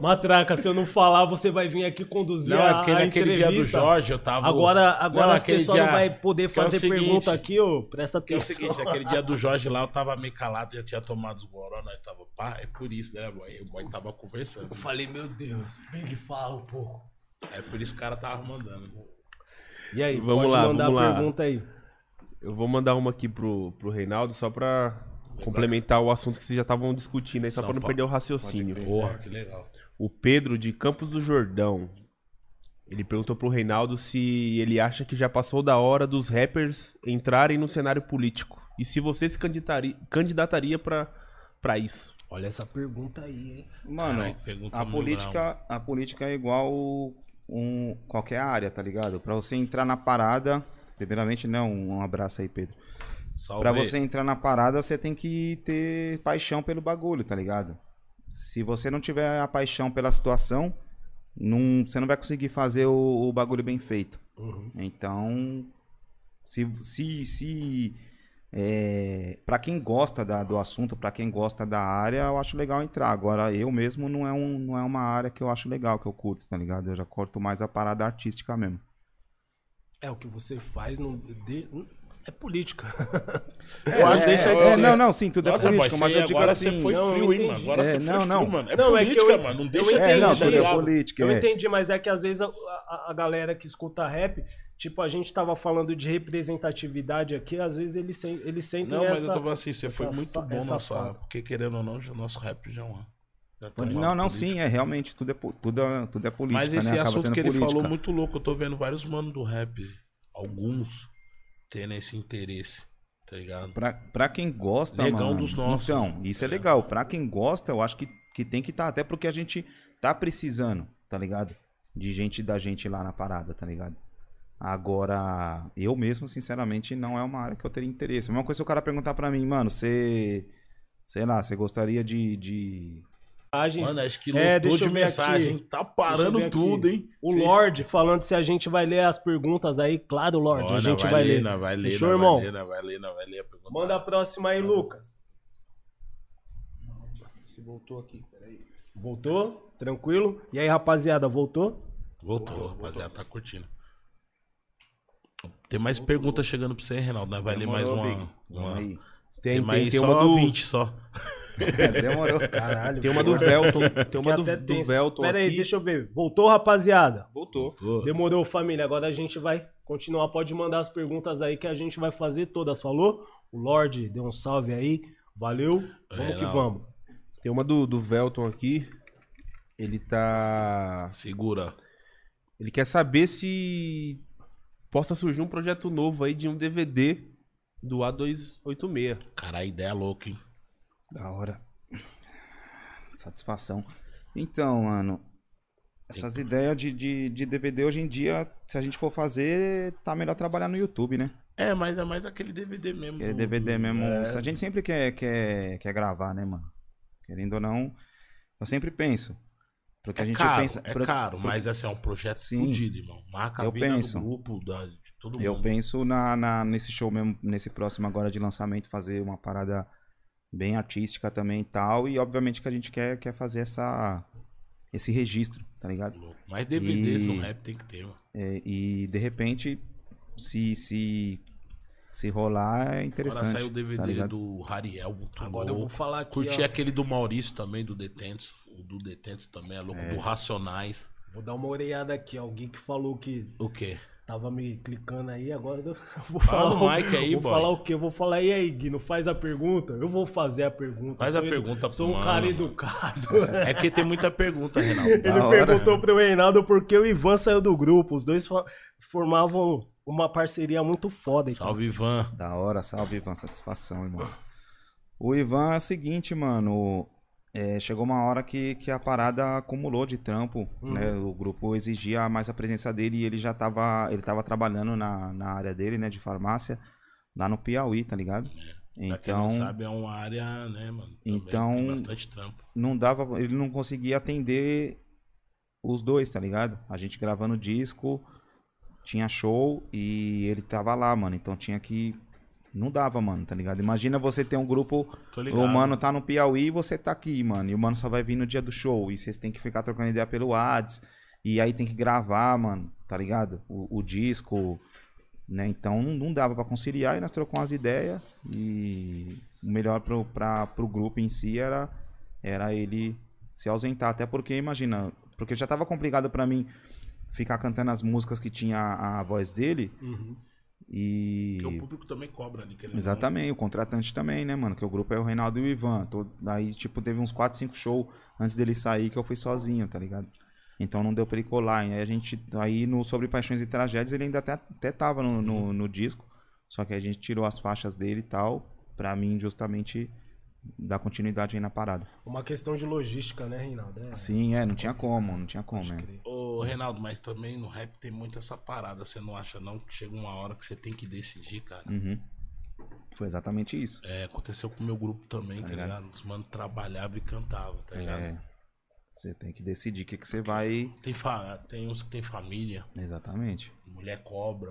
Matraca, se eu não falar, você vai vir aqui conduzir Não, a, aquele, a aquele dia do entrevista. Jorge, eu tava. Agora, agora Não, as aquele pessoas dia- não vai poder é fazer seguinte, pergunta aqui, ô. Presta Que é o atenção. seguinte, aquele dia do Jorge lá, eu tava meio calado, já tinha tomado os goró, nós tava pá, é por isso, né, boy? O boy tava conversando. Eu falei, meu Deus, Big fala um pouco. É por isso que o cara tava mandando. E aí, Vamos pode lá, mandar vamos a lá. pergunta aí. Eu vou mandar uma aqui pro, pro Reinaldo só pra complementar o assunto que vocês já estavam discutindo aí, só pra não perder o raciocínio. Porra, que legal. O Pedro de Campos do Jordão. Ele perguntou pro Reinaldo se ele acha que já passou da hora dos rappers entrarem no cenário político. E se você se candidataria, candidataria pra, pra isso. Olha essa pergunta aí, hein? Mano, Caralho, a política, a política é igual um, qualquer área, tá ligado? Pra você entrar na parada, primeiramente, né, um, um abraço aí, Pedro. Pra você entrar na parada, você tem que ter paixão pelo bagulho, tá ligado? Se você não tiver a paixão pela situação, não, você não vai conseguir fazer o, o bagulho bem feito. Então, se, se, se é, para quem gosta da- do assunto, pra quem gosta da área, eu acho legal entrar. Agora, eu mesmo não é, um, não é uma área que eu acho legal, que eu curto, tá ligado? Eu já corto mais a parada artística mesmo. É o que você faz não de- é política. Eu acho- deixa de É, ser. não, não, sim, tudo Nossa, é político, mas eu digo agora assim. você foi não, frio, eu hein, mano? entendi. Agora É, você não, foi não. frio, mano. É Não, é que política, eu- mano. Não eu deixa de É, ser, não, tudo é política. Eu é. entendi, mas é que às vezes a, a- a galera que escuta rap, tipo, a gente tava falando de representatividade aqui, às vezes eles, sen- eles sentem Não, mas essa... eu tô falando assim, você foi essa muito fa- bom na sua. Porque querendo ou não, já- nosso rap já é uma. já tá Não, não, política. sim, é realmente, tudo é, tudo é, tudo é política, Mas esse né? Assunto que ele política. falou muito louco. Eu tô vendo vários manos do rap, alguns, tendo esse interesse, tá ligado? Pra, pra quem gosta, Negão mano. dos nossos, Então, mano, isso tá é legal. Pra quem gosta, eu acho que, que tem que estar. até porque a gente tá precisando, tá ligado? De gente da gente lá na parada, tá ligado? Agora, eu mesmo, sinceramente, não é uma área que eu teria interesse. A mesma coisa se o cara perguntar pra mim, mano, você. Sei lá, você gostaria de. de... mensagens. Mano, acho que É, lotou deixa de mensagem. aqui. Tá parando aqui. tudo, hein? O Lorde falando se a gente vai ler as perguntas aí. Claro, Lorde, a gente vai, ler. nós vai ler. Fechou, irmão? Vai ler, nós vai ler, nós vai ler a pergunta. Manda a próxima aí, Lucas. Voltou aqui, peraí. Voltou? Tranquilo? E aí, rapaziada, voltou? Voltou, rapaziada, tá curtindo. Tem mais perguntas chegando pra você, Reinaldo. Nós vai ler mais Demorou, uma. Uma-. Tem, Tem, mais tem, tem só uma do, 20 só. Demorou. Caralho. tem uma do Velton. Tem uma do, do. Velton Pera aí, aqui. deixa eu ver. Voltou, rapaziada? Voltou. Demorou, família. Agora a gente vai continuar. Pode mandar as perguntas aí que a gente vai fazer todas. Falou? O Lorde deu um salve aí. Valeu. Vamos É, que vamos. Tem uma do, do Velton aqui. Ele tá. Segura. Ele quer saber se possa surgir um projeto novo aí de um DVD do A286. Cara, a ideia é louca, hein? Da hora. Satisfação. Então, mano. Essas ideias de, de, de DVD hoje em dia, se a gente for fazer, tá melhor trabalhar no YouTube, né? É, mas é mais aquele DVD mesmo. Aquele DVD mesmo. é, A gente sempre quer, quer, quer gravar, né, mano? Querendo ou não, eu sempre penso. Porque É a gente caro, pensa. é pro- caro, mas assim, é um projeto Sim. fudido, irmão. Marca a Eu penso. do grupo, da, de todo Eu mundo. penso na, na- nesse show mesmo, nesse próximo agora de lançamento, fazer uma parada bem artística também e tal. E obviamente que a gente quer, quer fazer essa, esse registro, tá ligado? Louco. Mas DVDs E- no rap tem que ter, mano. É, e de repente, se, se, se rolar, é Agora interessante. saiu o tá DVD ligado? do Rariel, muito Agora eu vou falar aqui. Curti ó. aquele do Maurício também, do Detentos. O do Detentos também é louco. Do Racionais. Vou dar uma orelhada aqui. Alguém que falou que O quê? Tava me clicando aí, agora eu vou Fala falar. mic aí, vou boy. falar o quê? Eu vou falar, e aí, Gui, não faz a pergunta? Eu vou fazer a pergunta. Faz Sou a edu- pergunta pro Sou um mano, cara educado. É que tem muita pergunta, Renato. Ele hora. perguntou pro Reinaldo por que o Ivan saiu do grupo. Os dois fo- formavam uma parceria muito foda. então. Salve, Ivan. Da hora, salve Ivan, satisfação, irmão. O Ivan é o seguinte, mano. É, chegou uma hora que, que a parada acumulou de trampo, né? O grupo exigia mais a presença dele e ele já tava, ele tava trabalhando na, na área dele, né, de farmácia, lá no Piauí, tá ligado? Pra quem não Então, sabe, é uma área, né, mano? Também Então- Tem bastante trampo. não dava, ele não conseguia atender os dois, tá ligado? A gente gravando disco, tinha show e ele tava lá, mano. Então tinha que. Não dava, mano, tá ligado? Imagina você ter um grupo. O mano tá no Piauí e você tá aqui, mano. E o mano só vai vir no dia do show. E vocês têm que ficar trocando ideia pelo Whats. E aí tem que gravar, mano, tá ligado? O, o disco. Né? Então não, dava pra conciliar e nós trocamos as ideias. E o melhor pro, pra, pro grupo em si era, era ele se ausentar. Até porque, imagina, porque já tava complicado pra mim ficar cantando as músicas que tinha a, a voz dele. Uhum. E. Porque o público também cobra ali. não. Exatamente, o contratante também, né, mano? Que o grupo é o Reinaldo e o Ivan. Tô- Daí, tipo, teve uns 4, 5 shows antes dele sair que eu fui sozinho, tá ligado? Então não deu pra ele colar. E aí a gente, aí no Sobre Paixões e Tragédias, ele ainda até, até tava no, no, no disco. Só que a gente tirou as faixas dele e tal, pra mim justamente dar continuidade aí na parada. Uma questão de logística, né, Reinaldo? É, Sim, é, não tinha como, não tinha como, é. crer. Ô, Reinaldo, mas também no rap tem muito essa parada, você não acha não que chega uma hora que você tem que decidir, cara? Uhum. Foi exatamente isso. É, aconteceu com o meu grupo também, tá, ligado? ligado? Os mano trabalhavam e cantavam, tá ligado? É, você tem que decidir o que, que você vai. Tem, fa... tem uns que tem família, Exatamente. mulher cobra.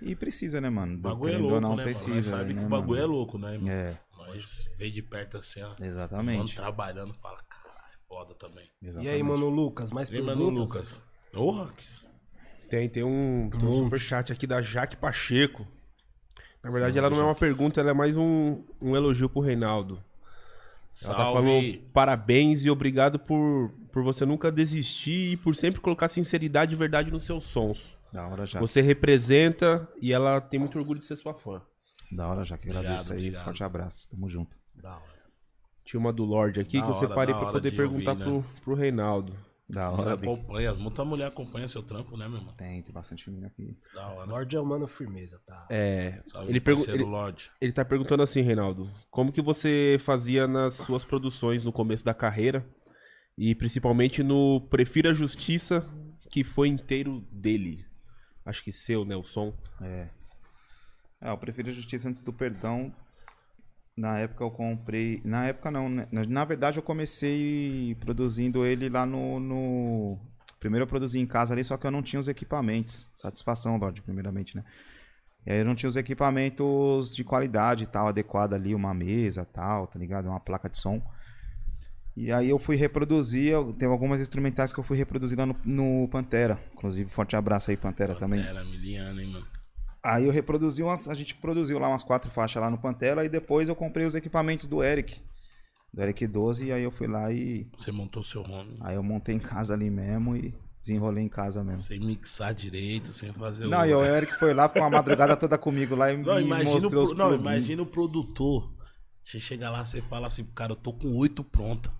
E precisa, né, mano? O bagulho é louco, não, né, mano? precisa. Nós sabe né, que o bagulho é mano? louco, né, irmão? É, Nós vê de perto assim, ó. Mano exatamente. trabalhando, fala, caralho, foda também. E exatamente. aí, mano, Lucas, mais E aí, perguntas? mano, Lucas? Porra, que- Tem, tem um, tem um Monte. superchat aqui da Jaque Pacheco. Na verdade, Salve, ela não é uma Jaque. pergunta, ela é mais um, um elogio pro Reinaldo. Ela tá salve. falando parabéns e obrigado por, por você nunca desistir e por sempre colocar sinceridade e verdade nos seus sons. Da hora já. Você representa e ela tem muito orgulho de ser sua fã. Da hora já, que Obrigado, agradeço aí. obrigado. Forte abraço. Tamo junto. Da hora. Tinha uma do Lorde aqui Da que eu hora, separei pra poder de perguntar ouvir, pro, né? pro Reinaldo. Da Mas hora, acompanha, muita mulher acompanha seu trampo, né, meu irmão? Tem, tem bastante mina aqui. Da hora. Lorde é o mano firmeza, tá? É, Salve, ele, pergu ele, Lorde. ele tá perguntando assim, Reinaldo, como que você fazia nas suas produções no começo da carreira e principalmente no Prefira a Justiça, que foi inteiro dele. Acho que seu, né, o som. É. É, eu prefiro Justiça antes do Perdão. Na época eu comprei. Na época não, né? Na, na verdade eu comecei produzindo ele lá no, no- Primeiro eu produzi em casa ali, só que eu não tinha os equipamentos. Satisfação, Lorde, primeiramente, né? E aí eu não tinha os equipamentos de qualidade e tal, adequada ali, uma mesa tal, tá ligado? Uma placa de som. E aí eu fui reproduzir, eu, tem algumas instrumentais que eu fui reproduzir lá no, no Pantera. Inclusive, forte abraço aí, Pantera, também. Era miliano, hein, mano? Aí eu reproduzi umas, a gente produziu lá umas quatro faixas lá no Pantera e depois eu comprei os equipamentos do Eric. Do Eric 12 e aí eu fui lá e Você montou seu home. aí eu montei em casa ali mesmo e desenrolei em casa mesmo. Sem mixar direito, sem fazer Não, e o Eric foi lá, ficou uma madrugada toda comigo lá e Não, me imagina, o, mostrou pro- os não, imagina o produtor. Você chega lá, você fala assim cara, eu tô com oito pronta.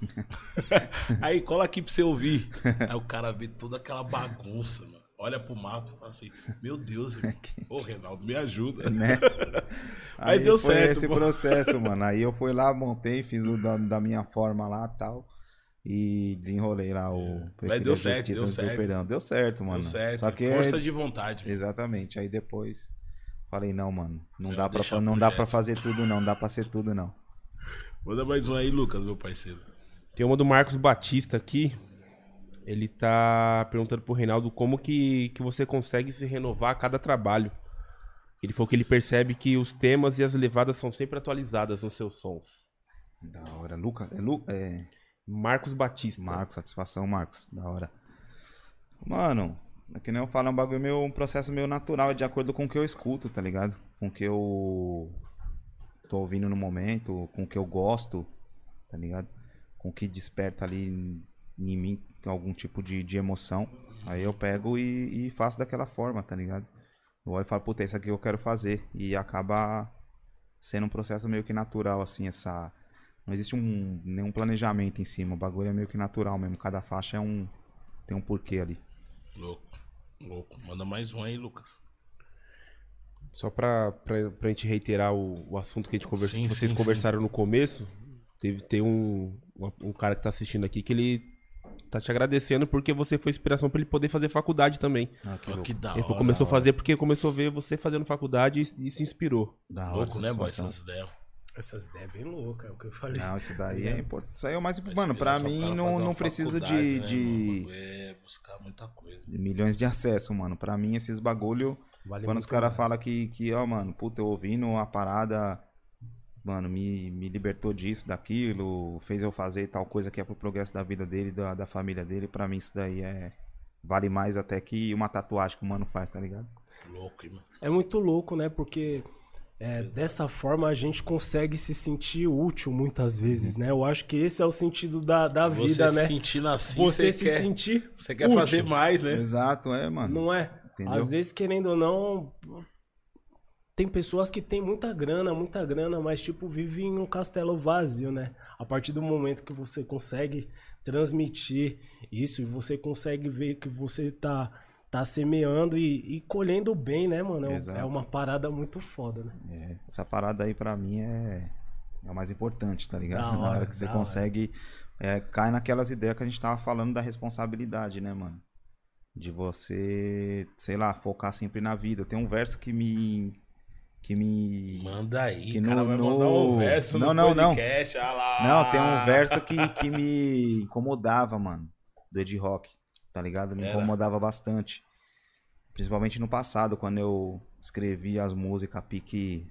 Aí cola aqui pra você ouvir. Aí o cara vê toda aquela bagunça, mano. Olha pro mapa e fala assim, meu Deus, irmão. Ô, Reinaldo, me ajuda. né? Aí deu foi certo, esse pô. processo, mano. Aí eu fui lá, montei, fiz o da, da minha forma lá tal. E desenrolei lá o. Prefiro deu a certo, deu certo. Perdão. Deu certo, mano. Deu certo. Só que Força é- de vontade. Exatamente. Aí depois falei, não, mano, não Eu dá pra, não dá pra fazer tudo não, não dá pra ser tudo não. Manda mais um aí, Lucas, meu parceiro. Tem uma do Marcos Batista aqui. Ele tá perguntando pro Reinaldo como que, que você consegue se renovar a cada trabalho. Ele falou que ele percebe que os temas e as levadas são sempre atualizadas nos seus sons. Da hora. Lucas, é, Lu, é Marcos Batista. Marcos, satisfação, Marcos, da hora. Mano, é que nem eu falo, é um bagulho meu, um processo meio natural, é de acordo com o que eu escuto, tá ligado? Com o que eu tô ouvindo no momento, com o que eu gosto, tá ligado? Com o que desperta ali em em mim algum tipo de, de emoção. Aí eu pego e, e faço daquela forma, tá ligado? Eu olho e falo, puta, isso aqui eu quero fazer. E acaba sendo um processo meio que natural, assim, essa. Não existe um, nenhum planejamento em cima. O bagulho é meio que natural mesmo. Cada faixa é um. Tem um porquê ali. Louco. Louco. Manda mais um aí, Lucas. Só pra, pra, pra gente reiterar o, o assunto que a gente conversou, Sim, que vocês sim, conversaram no começo, teve, tem um, um cara que tá assistindo aqui que ele tá te agradecendo porque você foi inspiração pra ele poder fazer faculdade também. Ah, que que da ele hora. começou a fazer porque começou a ver você fazendo faculdade e, e se inspirou. Da hora, Louco, né, boy? Essas ideias. Essas ideias é bem loucas, é o que eu falei. Não, isso daí é importante. Isso aí é o mais Vai Mano, pra mim não, não uma preciso de, né, de? É, buscar muita coisa. de milhões de acesso, mano. Pra mim, esses bagulho. Vale quando os caras falam que, que, ó, mano, puta, eu ouvindo a parada. Mano, me, me libertou disso, daquilo, fez eu fazer tal coisa que é pro progresso da vida dele, da, da família dele. Pra mim, isso daí é. Vale mais até que uma tatuagem que o mano faz, tá ligado? Louco, mano. É muito louco, né? Porque é, dessa forma a gente consegue se sentir útil muitas vezes, né? Eu acho que esse é o sentido da, da Você vida, se né? sentindo assim, Você você, se quer, sentir você quer útil. fazer mais, né? Exato, é, mano. Não é? Entendeu? Às vezes, querendo ou não, tem pessoas que têm muita grana, muita grana, mas tipo vivem em um castelo vazio, né? A partir do momento que você consegue transmitir isso e você consegue ver que você tá tá semeando e, e colhendo bem, né, mano? É Exato. É uma parada muito foda, né? É, essa parada aí pra mim é, é o mais importante, tá ligado? Da Na hora hora, que você hora. consegue. é, cai naquelas ideias que a gente tava falando da responsabilidade, né, mano? De você, sei lá, focar sempre na vida. Tem um verso que me. Que me. Manda aí, Que cara no- vai no- mandar um verso Não, no não, não. podcast, olha lá. Não, tem um verso que, que me incomodava, mano. Do Ed Rock, tá ligado? Me Era. incomodava bastante. Principalmente no passado, quando eu escrevia as músicas pique.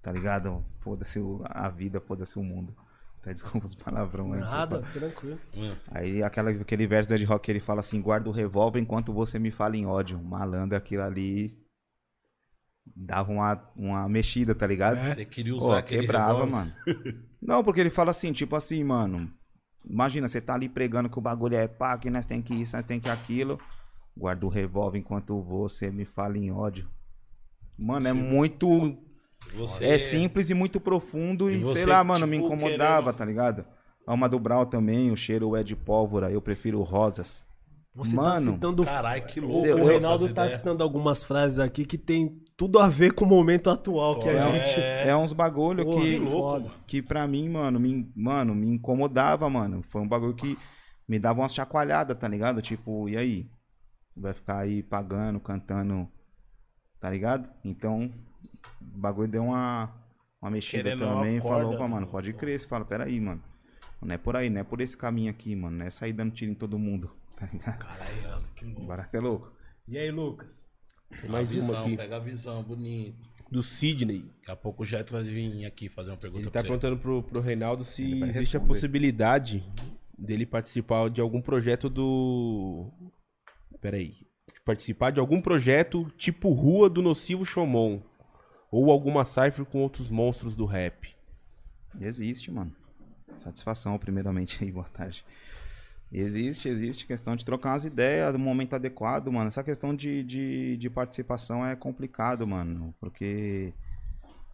Tá ligado? Foda-se o- a vida, foda-se o mundo. Até desculpa os palavrão aí. Nada, tranquilo. Hum, Aí aquela, aquele verso do Ed Rock ele fala assim: guarda o revólver enquanto você me fala em ódio. Malandro, aquilo ali. Dava uma, uma mexida, tá ligado? Você queria Pô, usar aquele quebrava, revólver. mano. Não, porque ele fala assim, tipo assim, mano. Imagina, você tá ali pregando que o bagulho é pá, que nós tem que isso, nós tem que aquilo. Guarda o revólver enquanto você me fala em ódio. Mano, é muito. Você É simples e muito profundo E e, você, sei lá, mano, me tipo, incomodava, querendo- tá ligado? Alma do Brau também, o cheiro é de pólvora, eu prefiro rosas. Você Mano, tá citando. Caralho, que o, louco. Cê- o essas Reinaldo tá ideias. citando algumas frases aqui que tem tudo a ver com o momento atual que a É. gente. É uns bagulho Porra, que, Que louco, que pra mim, mano, me, mano, me incomodava, mano. Foi um bagulho que me dava umas chacoalhadas, tá ligado? Tipo, e aí? Vai ficar aí pagando, cantando, tá ligado? Então, o bagulho deu uma, uma mexida Querendo uma também e corda, falou, "Pô, mano, mano. pode crer. Você fala, peraí, mano. Não é por aí, não é por esse caminho aqui, mano. Não é sair dando tiro em todo mundo, tá ligado? Caralho, que louco. O barato é louco. E aí, Lucas? Tem A mais uma visão, aqui, pega a visão, bonito. do Sidney. Daqui a pouco o Jeto vai vir aqui fazer uma pergunta Ele pra tá você. perguntando pro, pro Reinaldo se existe a possibilidade dele participar de algum projeto do. Peraí. Participar de algum projeto tipo Rua do Nocivo Shomon. Ou alguma cipher com outros monstros do rap. Existe, mano. Satisfação, primeiramente, aí, boa tarde. Existe, existe questão de trocar umas ideias no momento adequado, mano. Essa questão de, de, de participação é complicado, mano. Porque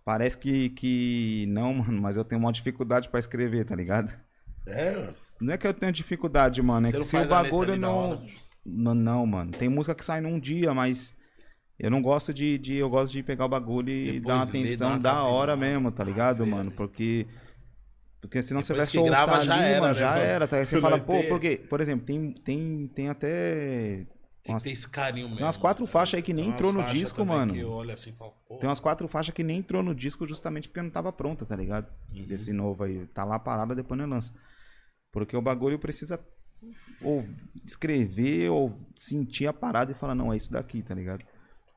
parece que, que não, mano, mas eu tenho uma dificuldade pra escrever, tá ligado? É, mano. Não é que eu tenho dificuldade, mano. É Você que não se o bagulho não. Não, não, mano. Tem música que sai num dia, mas eu não gosto de, de eu gosto de pegar o bagulho e Depois dar uma atenção da hora mesmo, tá ligado, mano? ali. Porque porque senão você vai Depois que grava, soltar já ali, era, mano, né, já mano? era, tá? Aí você fala, pô, ter. porque, por exemplo, tem tem tem até Tem umas- que ter esse carinho mesmo. tem umas quatro né? faixas aí que nem entrou no disco, mano. Assim tem umas quatro faixas que nem entrou no disco justamente porque não tava pronta, tá ligado? Uhum. Desse novo aí, tá lá parada, depois não lança. Porque o bagulho precisa ou escrever ou sentir a parada e falar, não, é isso daqui, tá ligado?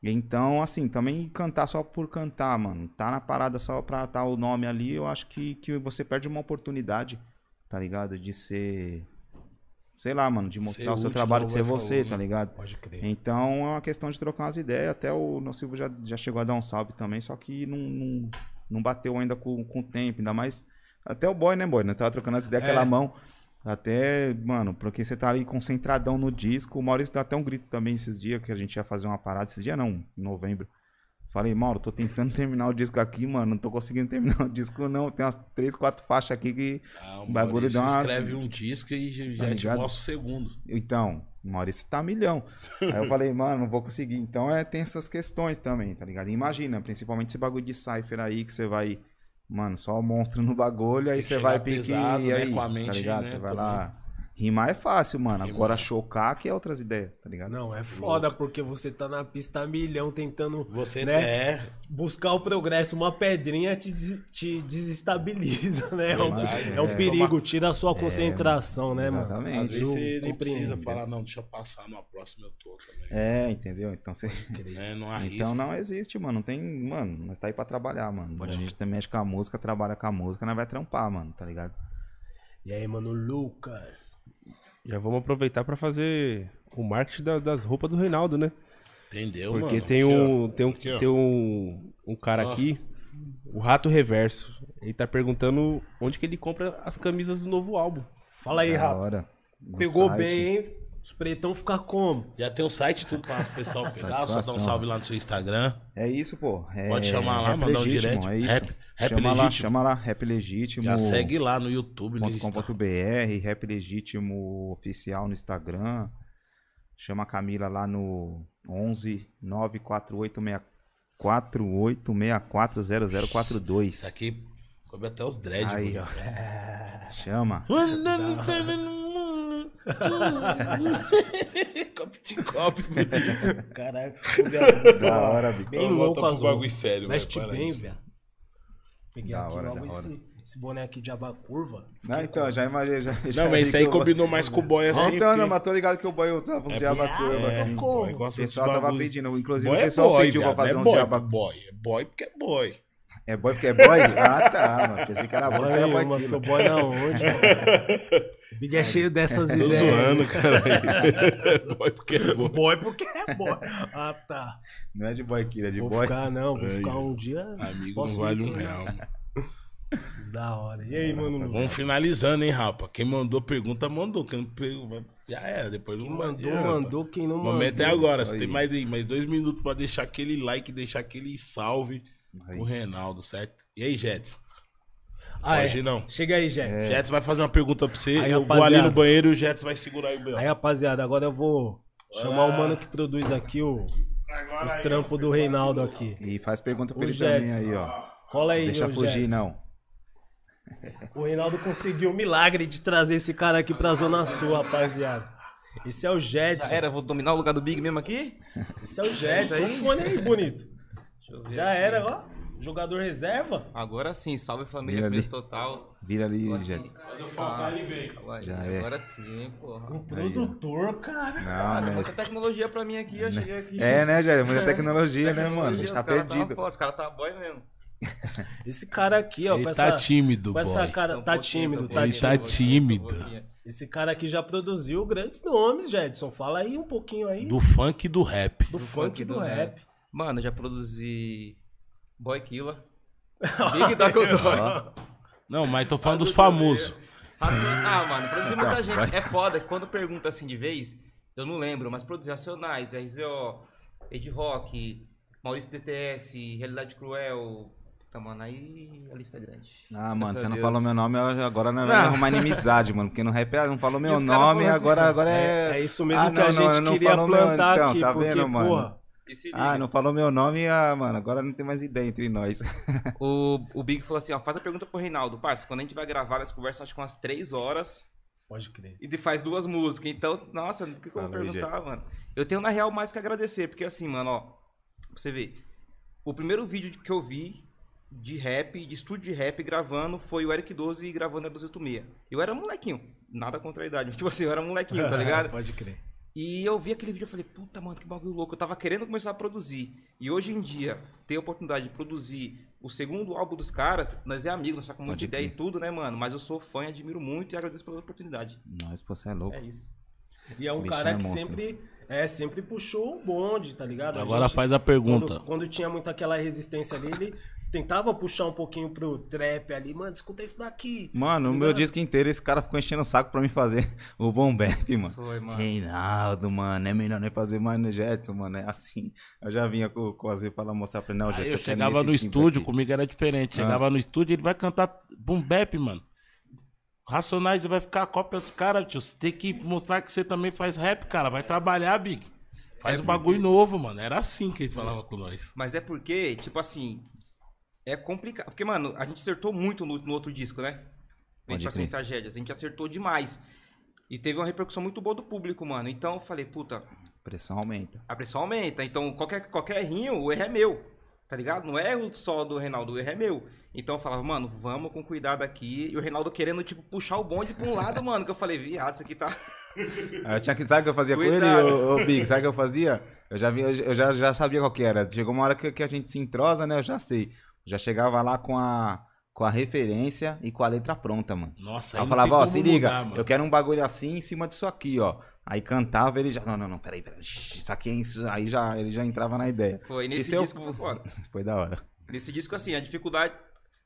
Então, assim, também cantar só por cantar, mano. Tá na parada só pra estar o nome ali, eu acho que, que você perde uma oportunidade, tá ligado? De ser. Sei lá, mano, de mostrar o seu trabalho, de ser você, falou, tá né? ligado? Pode crer. Então é uma questão de trocar umas ideias. Até o Nocivo já, já chegou a dar um salve também, só que não, não, não bateu ainda com, com o tempo. Ainda mais. Até o boy, né, boy? Nós tava trocando as ideias É. aquela mão. Até, mano, porque você tá ali concentradão no disco. O Maurício deu até um grito também esses dias que a gente ia fazer uma parada. Esses dias não, em novembro. Falei, Mauro, tô tentando terminar o disco aqui, mano. Não tô conseguindo terminar o disco, não. Tem umas três, quatro faixas aqui que. ah, o bagulho dá uma- escreve um disco e já Tá te mostra o segundo. Então, o Maurício tá milhão. Aí eu falei, mano, não vou conseguir. Então é, tem essas questões também, tá ligado? Imagina, principalmente esse bagulho de Cypher aí que você vai, mano, só monstro no bagulho, aí você vai pique pesado, e né, aí, com a tá mente, ligado? né, Você vai também. lá. Rimar é fácil, mano. Rimar. Agora chocar que é outras ideias, tá ligado? Não, é foda porque você tá na pista a milhão tentando Você Né? é. buscar o progresso. Uma pedrinha te, te desestabiliza, né? É um, Verdade, é um é. perigo, tira a sua concentração, né, mano? Exatamente. Às vezes você nem precisa falar, não, deixa eu passar numa próxima, eu tô também. É, entendeu? Então você. Né? Não arrisca. Então não existe, mano. Não tem. Mano, nós tá aí pra trabalhar, mano. A gente também mexe com a música, trabalha com a música, nós vai trampar, mano, tá ligado? E aí, mano, Lucas. Já vamos aproveitar pra fazer o marketing da- das roupas do Reinaldo, né? Entendeu, Porque mano? tem Aqui, um, tem um, Aqui, tem um, um cara aqui, o Rato Reverso. Ele tá perguntando onde que ele compra as camisas do novo álbum. Fala aí. No Pegou site. bem, hein? Os pretão ficar como? Já tem o site tudo pra o pessoal pegar. Só dá um salve lá no seu Instagram. É isso, pô. É, Pode chamar lá, Rap mandar um direct. É isso. Rap- Rap chama lá, Legítimo. chama lá, Rap Legítimo. Já segue lá no YouTube, Insta. .com.br, Rap Legítimo Oficial no Instagram. Chama a Camila lá no 11 94864 Isso aqui cobre até os dread, Aí, ó. Chama. Copo de copo. Caralho. Da hora, Bico. Bem louco pro azul. bagulho sério, Veste velho, bem, isso. velho. Peguei Da aqui hora, logo da hora. esse, esse boné aqui de aba curva. Não, então, já imaginei. Já, já Não, mas isso aí o- combinou mais com o boy assim. Então, não, porque- mas tô ligado que o boy usava uns É diaba porque- curva, é, assim. boy O pessoal tava bagulho. pedindo, inclusive Boy o é pessoal boy, pediu pra viado, fazer não uns é boy, diaba boy. É boy porque é boy. É boy porque é boy? Ah, tá, mano. Pensei que era boy, porque era boy killer. sou boy na onde? mano? Big é cheio dessas Tô ideias. zoando, caralho. boy porque é boy. Boy porque é boy. Ah, tá. Não é de boy killer, é de Vou boy. ficar, não. Vou Aí, ficar um dia. Amigo não vale um real. mano. Da hora. E aí, mano? Vamos finalizando, hein, rapa. Quem mandou pergunta, mandou. Quem não pegou, já era. Depois Quem não mandou, adianta. mandou. Quem não O mandou. momento é agora. isso Você tem aí. mais, mais dois minutos pra deixar aquele like, deixar aquele salve Aí. pro Reinaldo, certo? E aí, Jets? Ah, Hoje é. não. Chega aí, Jets. Jets vai fazer uma pergunta pra você. Aí, eu vou ali no banheiro e o Jets vai segurar aí o meu. Aí, rapaziada, agora eu vou chamar o mano que produz aqui o, os trampos do Reinaldo aqui. E faz pergunta pra O ele Jets. também aí, ó. Rola aí, Deixa fugir, Jets. não. O Reinaldo conseguiu o milagre de trazer esse cara aqui pra Zona Sul, rapaziada. Esse é o Jetson. Já era, vou dominar o lugar do Big mesmo aqui? Esse é o Jetson. Isso Olha o fone aí, bonito. Deixa eu ver Já aqui. era, ó. Jogador reserva. Agora sim, salve família, Vira ali. preço total. Vira ali. Jet. Quando faltar, ele vem. Agora, Já é. agora sim, porra. Um produtor, cara. Não, Cara, né? muita tecnologia pra mim aqui, eu cheguei aqui. É, né, Jet? Muita tecnologia, né, mano? A gente tá os cara perdido. foda, os caras tá boy mesmo. Esse cara aqui, ó, Ele tá essa, tímido, com essa boy. cara, Um tá tímido, tá Ele tá tímido. Esse cara aqui já produziu grandes nomes, Jetson. Fala aí um pouquinho aí do, Do funk e do rap. funk e do, rap. Mano, eu já produzi Boy Killer. Big da Cultura. Não, mas tô falando dos famosos. Ah, mano, produzi muita Não, gente. vai. É foda que quando pergunta assim de vez, eu não lembro, mas produzi Racionais, RZO, Ed Rock, Maurício DTS, Realidade Cruel. Tá, mano, aí a lista é grande. Ah, mano, Graças você a não falou meu nome, agora não vai Não. arrumar inimizade, mano. Porque no rap ah, não falou meu nome, falam assim, agora, agora É, é. é isso mesmo Ah, que a não, não, gente não queria meu- plantar então, aqui, tá porque, vendo, mano? porra, liga, Ah, não falou meu nome, ah, mano, agora não tem mais ideia entre nós. o, o Big falou assim, ó, faz a pergunta pro Reinaldo. Parça, quando a gente vai gravar, nós conversamos acho que umas três horas pode crer. e de- faz duas músicas. Então, nossa, o que, que eu vou perguntar, Jetson. mano? Eu tenho, na real, mais que agradecer, porque assim, mano, ó, pra você ver, o primeiro vídeo que eu vi de rap, de estúdio de rap gravando, foi o Eric 12 gravando a 286. Eu era molequinho, nada contra a idade, mas tipo assim, eu era molequinho, tá ligado? pode crer. E eu vi aquele vídeo e falei, puta, mano, que bagulho louco. Eu tava querendo começar a produzir. E hoje em dia, ter a oportunidade de produzir o segundo álbum dos caras, nós é amigos, nós tá com muita ideia e tudo, né, mano? Mas eu sou fã e admiro muito e agradeço pela oportunidade. Nós, pô, você é louco. É isso. E é um cara é que monstro. sempre, é, sempre puxou o bonde, tá ligado? A Agora gente- faz a pergunta. Quando, quando tinha muito aquela resistência ali, ele tentava puxar um pouquinho pro trap ali. Mano, escuta isso daqui. Mano, o meu disco inteiro, esse cara ficou enchendo o saco pra mim fazer o bom bap, mano. Foi, mano. Reinaldo, mano, é melhor nem fazer mais no Jetson, mano. É assim. Eu já vinha com, com as pra lá mostrar pra ele, não, Aí Jetson. eu chegava no estúdio, aqui. comigo era diferente. Ah. Chegava no estúdio, ele vai cantar boom bap, mano. Racionais, vai ficar a cópia dos caras, tio. Você tem que mostrar que você também faz rap, cara. Vai trabalhar, Big. Faz um bagulho novo, mano. Era assim que ele falava com nós. Mas é porque, tipo assim, é complicado. Porque, mano, a gente acertou muito no, no outro disco, né? Vem crer. tragédias. A gente acertou demais. E teve uma repercussão muito boa do público, mano. Então eu falei, puta, Pressão aumenta. a pressão aumenta. Então, qualquer, qualquer errinho, o erro é meu. Tá ligado? Não é erro só do Reinaldo, o erro é meu. Então eu falava, mano, vamos com cuidado aqui. E o Reinaldo querendo, tipo, puxar o bonde pra um lado, mano. Que eu falei, viado, isso aqui tá. Aí eu tinha que, sabe o que eu fazia com ele, Cuidado. ô, ô Big? Sabe o que eu fazia? Eu já, vi, eu já, já sabia qual que era. Chegou uma hora que, que a gente se entrosa, né? Eu já sei. Já chegava lá com a, com a referência e com a letra pronta, mano. Nossa, Aí eu não falava, tem ó, se liga, mudar, eu quero um bagulho assim em cima disso aqui, ó. Aí cantava, ele já. Não, não, não, peraí, peraí. Isso aqui é isso. Aí já, ele já entrava na ideia. Foi nesse se eu- disco foi foda. Foi da hora. Nesse disco, assim, a dificuldade.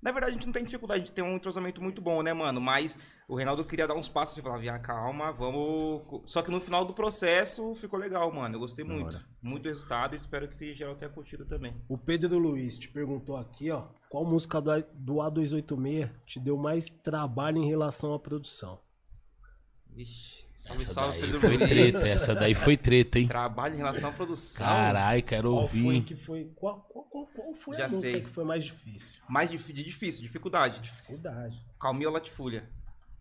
Na verdade, a gente não tem dificuldade, a gente tem um entrosamento muito bom, né, mano? Mas o Reinaldo queria dar uns passos e falava, "Via, calma, vamos. Só que no final do processo ficou legal, mano. Eu gostei Da muito. hora. Muito resultado e espero que geral tenha curtido também. O Pedro Luiz te perguntou aqui, ó. Qual música do A- do A286 te deu mais trabalho em relação à produção? Vixe, salve, Essa salve, Pedro foi Luiz. treta, essa daí foi treta, hein? Trabalho em relação à produção. Caralho, quero Qual foi ouvir. que foi. Qual, qual, qual, qual foi Já a música sei. que foi mais difícil? Mais dif- de difícil, dificuldade. Dificuldade. Calminha Latifúlia.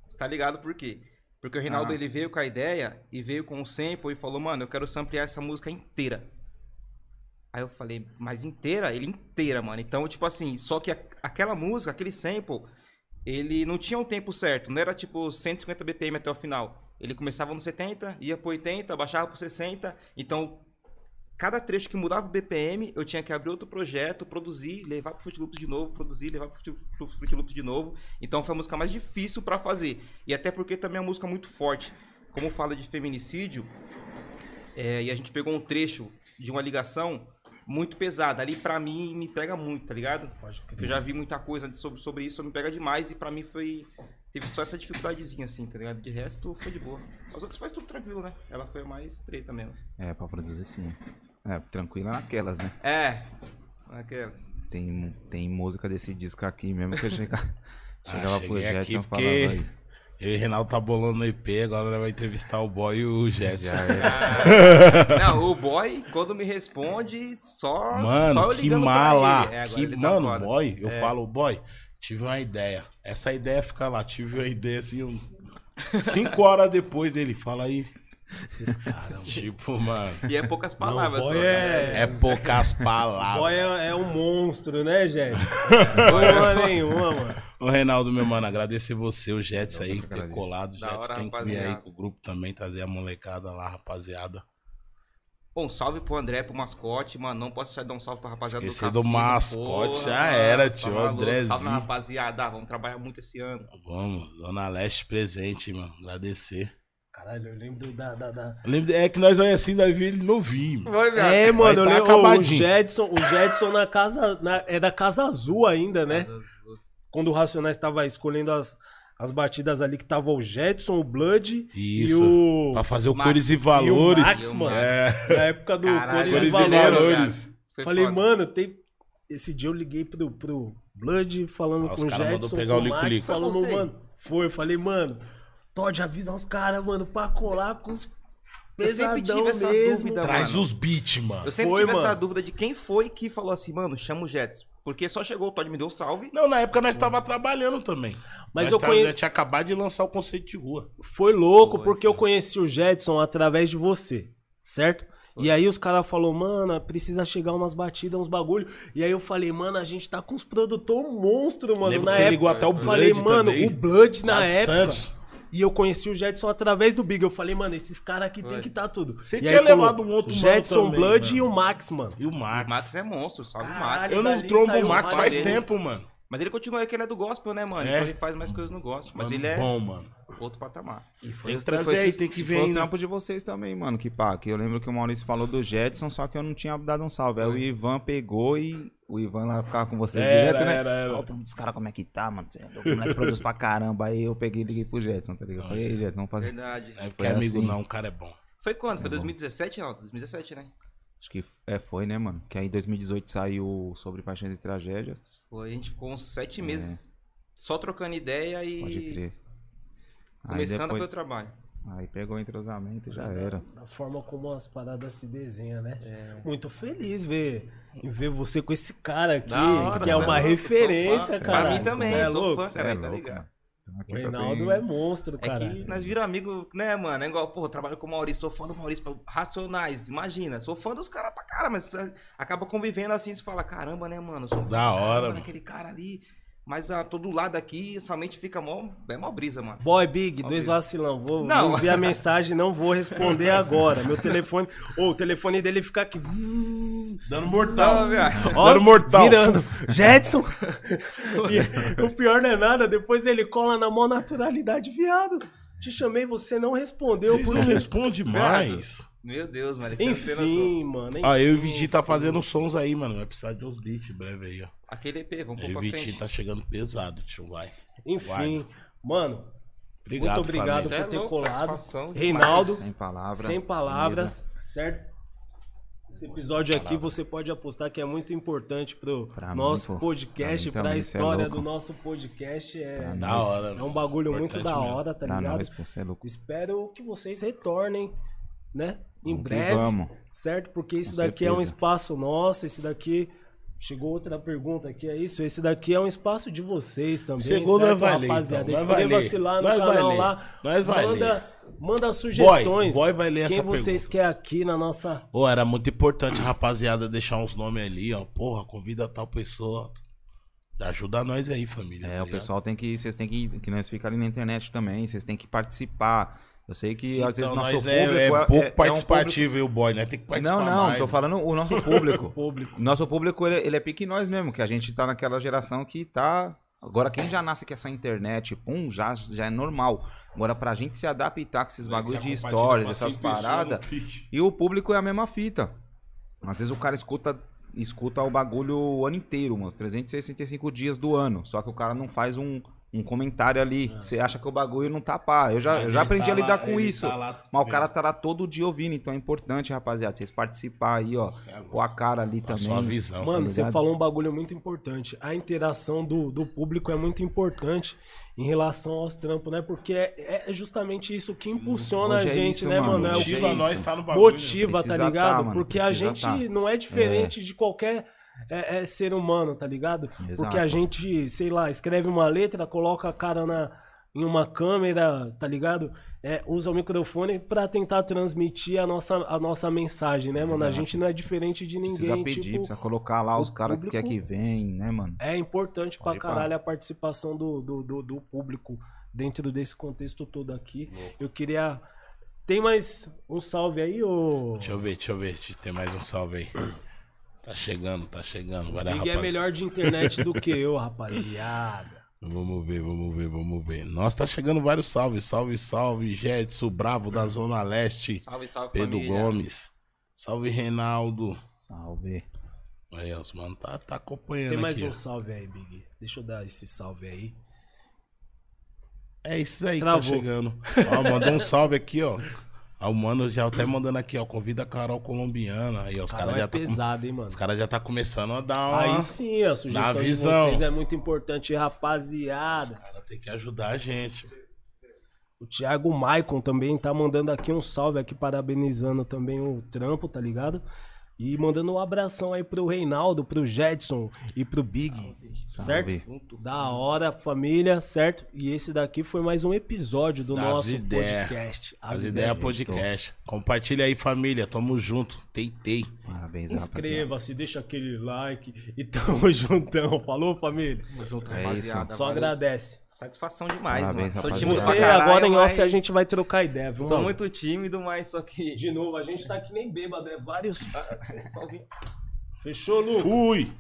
Você tá ligado por quê? Porque o Reinaldo Ah. ele veio com a ideia e veio com o sample e falou, mano, eu quero samplear essa música inteira. Aí eu falei, mas inteira? Ele inteira, mano. Então, tipo assim, só que a- aquela música, aquele sample, ele não tinha um tempo certo. Não era tipo 150 BPM até o final. Ele começava no 70, ia pro 80, baixava pro 60. Então, cada trecho que mudava o BPM, eu tinha que abrir outro projeto, produzir, levar pro Fruit Loops de novo, produzir, levar pro Fruit- Loops de novo. Então foi a música mais difícil pra fazer. E até porque também é uma música muito forte. Como fala de feminicídio, é, e a gente pegou um trecho de uma ligação muito pesada. Ali pra mim me pega muito, tá ligado? Porque eu já vi muita coisa sobre, sobre isso, me pega demais e pra mim foi. Teve só essa dificuldadezinha assim, tá ligado? De resto foi de boa. As outras faz tudo tranquilo, né? Ela foi a mais treta mesmo. É, pra produzir sim. É, tranquilo naquelas, né? É. Aquelas. Tem, tem música desse disco aqui mesmo que eu chega, Ah, chegava pro cheguei aqui Jetson e falava porque- aí. Eu e o Reinaldo tá bolando o EP, agora vai entrevistar o boy e o Jetson. É. Não, o boy, quando me responde, só. Mano, só eu que ligando pra mala. ele. É, que, ele tá mano, foda. boy, eu É. falo, boy, tive uma ideia. Essa ideia fica lá, tive uma ideia assim, um... cinco horas depois dele, fala aí. Esses caras. Tipo, mano, E é poucas palavras boy só. é- né? é poucas palavras. Boy é, é um monstro, né, gente? Porra nenhuma, mano. Ô, Reinaldo, meu mano, agradecer você, o Jets aí, por ter agradeço. colado. O Jets hora, tem que vir aí com o grupo também, trazer a molecada lá, rapaziada. Bom, salve pro André, pro mascote, mano. Não posso deixar de dar um salve pra rapaziada Esquecer do do mascote, porra, já era, tio. Andrezinho. Salve na rapaziada, vamos trabalhar muito esse ano. Vamos, Dona Leste presente, mano. Agradecer. Caralho, eu lembro da. da, da... Eu lembro- É que nós olhamos assim, nós vimos ele novinho. É, mano, eu tá lembro. O acabadinho. Jedson, o Jedson na casa. Na, é da Casa Azul ainda, né? Quando o Racionais tava escolhendo as, as batidas ali, que tava o Jedson, o Blood Isso. e o. Pra fazer o Max. Cores e E Valores. o Max, E o mano. É. Na época do Caralho, Cores e Cores e Valores. Falei, foda. mano, tem. Esse dia eu liguei pro, pro Blood falando Ah, os com o Jetson, pegar com o o Max, Lico-Lico. falando, mano. Foi, falei, mano, Todd, avisa os caras, mano, pra colar com os Eu sempre pesadão tive essa mesmo. dúvida, Traz mano. os beats, mano. Eu sempre Foi, tive essa mano. dúvida de quem foi que falou assim, mano, chama o Jets. Porque só chegou o Todd me deu um salve. Não, na época nós tava trabalhando também. Mas nós eu tava- conhe- tinha acabado de lançar o conceito de rua. Foi louco, Foi, porque eu conheci o Jetson através de você, certo? E aí os caras falaram, mano, precisa chegar umas batidas, uns bagulho. E aí eu falei, mano, a gente tá com os produtor monstro, mano. Lembro na que você época. ligou até o Eu falei, Blood mano, também. o Blood na Lá época. E eu conheci o Jetson através do Big. Eu falei, mano, esses caras aqui tem que tá tudo. Você E tinha aí levado um outro mano Jetson, também, Blood mano. e o Max, mano. E o Max. O Max é monstro, salve o. Max. Eu não trombo o Max faz vezes. tempo, mano. Mas ele continua aí que ele é do gospel, né, mano? É. Então ele faz mais coisas no gospel. Mas Mano, ele é bom, mano. Outro patamar. E Tem que os- trazer aí, esses- tem que ver Foi os trampos de vocês também, mano, que pá. Que eu lembro que o Maurício falou do Jetson, só que eu não tinha dado um salve. Aí o Ivan pegou e o Ivan lá ficava com vocês Era, direto, né? era, era. Olha o trampo dos caras como é que tá, mano. É O moleque produz pra caramba. Aí eu peguei e liguei pro Jetson, tá ligado? Falei, ei, Jetson, vamos fazer. Verdade. Não é porque Foi amigo assim. não, o cara é bom. Foi quando? Foi Tá bom. 2017, não? 2017, né? Acho que é, foi, né, mano? Que aí em 2018 saiu sobre Paixões e Tragédias. Foi, a gente ficou uns sete meses só trocando ideia e É. Pode crer. Começando depois- foi o trabalho. Aí pegou o entrosamento e já era. Da forma como as paradas se desenham, né? É. Muito feliz ver, em ver você com esse cara aqui, hora, que é cê uma louco, referência, fã. cara. Pra mim também, é louco? fã, Cê cara, é tá louco, ligado? mano. Então O Reinaldo tem- é monstro, É cara. que nós viramos amigo, né, mano? É igual, eu trabalho com o Maurício, sou fã do Maurício, pô, Racionais, imagina. Sou fã dos caras pra cara, mas você acaba convivendo assim, você fala, caramba, né, mano? Sou fã Da hora, mano. cara ali. Mas ah, todo lado aqui, somente fica mó, é mó brisa, mano. Boy Big, dois Óbvio. vacilão. Vou, Não. vou enviar mensagem, não vou responder agora. Meu telefone. Ô, o telefone dele fica aqui. zzz, Dando mortal. ó, Dando mortal. Virando. Jetson. E o pior não é nada, depois ele cola na maior naturalidade, viado. Te chamei, você não respondeu. Vocês por não quê? respondem mais. Meu Deus, mano. é que não. Enfim, mano. Ó, eu e o enfim. Vidi tá fazendo sons aí, mano. Vai precisar de uns beats breve aí, ó. aquele EP, vamos pôr E o pra Vitinho frente. tá chegando pesado, tio, vai. Enfim, mano, Obrigado, muito obrigado família. por ter É louco, colado. Reinaldo, Sem palavras. sem palavras, certo? Esse episódio aqui você pode apostar que é muito importante pro Pra mim, nosso pô. podcast, Pra mim pra cê é história louco. do nosso podcast. É, Pra Da hora. é um bagulho muito da hora, tá Pra ligado? cê é louco. Espero que vocês retornem, né? Em Vamos breve, Vamos. certo? Porque isso Com daqui é um certeza. espaço nosso, esse daqui. Chegou outra pergunta aqui, é isso? Esse daqui é um espaço de vocês também, Chegou, certo, nós vai ler, rapaziada? então. Inscreva-se ler. lá no Nós canal ler. lá. Nós vai manda, manda sugestões. boy vai ler Quem essa vocês querem aqui na nossa... Ô, era muito importante, rapaziada, deixar uns nomes ali, ó. Porra, convida tal pessoa. Ajuda nós aí, família. É, tá o ligado? pessoal tem que. Vocês têm que. Que nós fica ali na internet também. Vocês têm que participar. Eu sei que às vezes Então, nosso nós público é, é é, pouco é- é um participativo, e o boy, né? Tem que público- participar Não, não, mais. tô falando o nosso público. Público. Nosso público, ele, ele é pique nós mesmo, que a gente tá naquela geração que tá. Agora, quem já nasce com essa internet, pum, já, já é normal. Agora, pra gente se adaptar com esses bagulho de stories, essas no paradas. E o público é a mesma fita. Às vezes o cara escuta, escuta o bagulho o ano inteiro, uns 365 dias do ano. Só que o cara não faz um, um comentário ali. Você acha que o bagulho não tá pá. Eu já, eu já aprendi tá a lidar lá- com isso. tá lá Mas o cara tá lá todo dia ouvindo, então é importante, rapaziada, vocês participar aí, ó. É. Pôr a cara ali A também. sua visão. Mano, você ligado? falou um bagulho muito importante. A interação do, do público é muito importante em relação aos trampos, né? Porque é, é justamente isso que impulsiona Hoje a é gente, isso, né, mano. É Motiva é nós tá no bagulho. motiva, tá Precisa ligado? tá, mano, Porque a gente tá. não é diferente de qualquer é, é, ser humano, tá ligado? Porque Exato. a gente, sei lá, escreve uma letra, coloca a cara na, em uma câmera, tá ligado? É, usa o microfone pra tentar transmitir a nossa, a nossa mensagem, né, mano? A Exato. gente não é diferente de ninguém, Precisa pedir, tipo... precisa colocar lá os caras que quer que vem, né, mano? É importante pra Pode ir, caralho a participação do, do, do, do público dentro desse contexto todo aqui. Eu queria. Tem mais um salve aí, ô. Deixa eu ver, deixa eu ver tem mais um salve aí. Tá chegando, tá chegando. Vai lá, Ninguém é melhor de internet do que eu, rapaziada. Vamos ver, vamos ver, vamos ver. Nossa, tá chegando vários salves. Salve, salve, Jetson, Bravo da Zona Leste. Salve, salve, Pedro família. Gomes. Salve, Reinaldo. Salve. Aí, os mano, tá, tá acompanhando Tem mais aqui. um ó. salve aí, Big. Deixa eu dar esse salve aí. É esses aí Travou. que tá chegando. Ó, mandou um salve aqui, ó. Ó, o mano já até mandando aqui, ó. Convida a Carol colombiana. Aí, ó, os caras é já tá. com- pesado, hein, mano. Os caras já tá começando a dar uma. Aí sim, a sugestão de visão. vocês é muito importante, Os rapaziada. caras tem que ajudar a gente. O Thiago Maicon também tá mandando aqui um salve aqui, parabenizando também o trampo, tá ligado? E mandando um abração aí pro Reinaldo, pro Jetson e pro Big, certo? Salve. Da hora, família, certo? E esse daqui foi mais um episódio do Das nosso ideias. podcast. As, ideias podcast. Compartilha aí, família. Tamo junto. Teitei. Parabéns, rapaziada. Inscreva-se, deixa aquele like e tamo juntão. Falou, família? Tamo junto, É rapaziada. Só Valeu. agradece. Satisfação demais, Parabéns, mano. Sou tímido Você, pra caralho, agora em off, a mas gente vai trocar ideia, viu, Sou mano? muito tímido, mas só que... De novo, a gente tá que nem bêbado, é vários... Só vim. Fechou, Lu? Fui!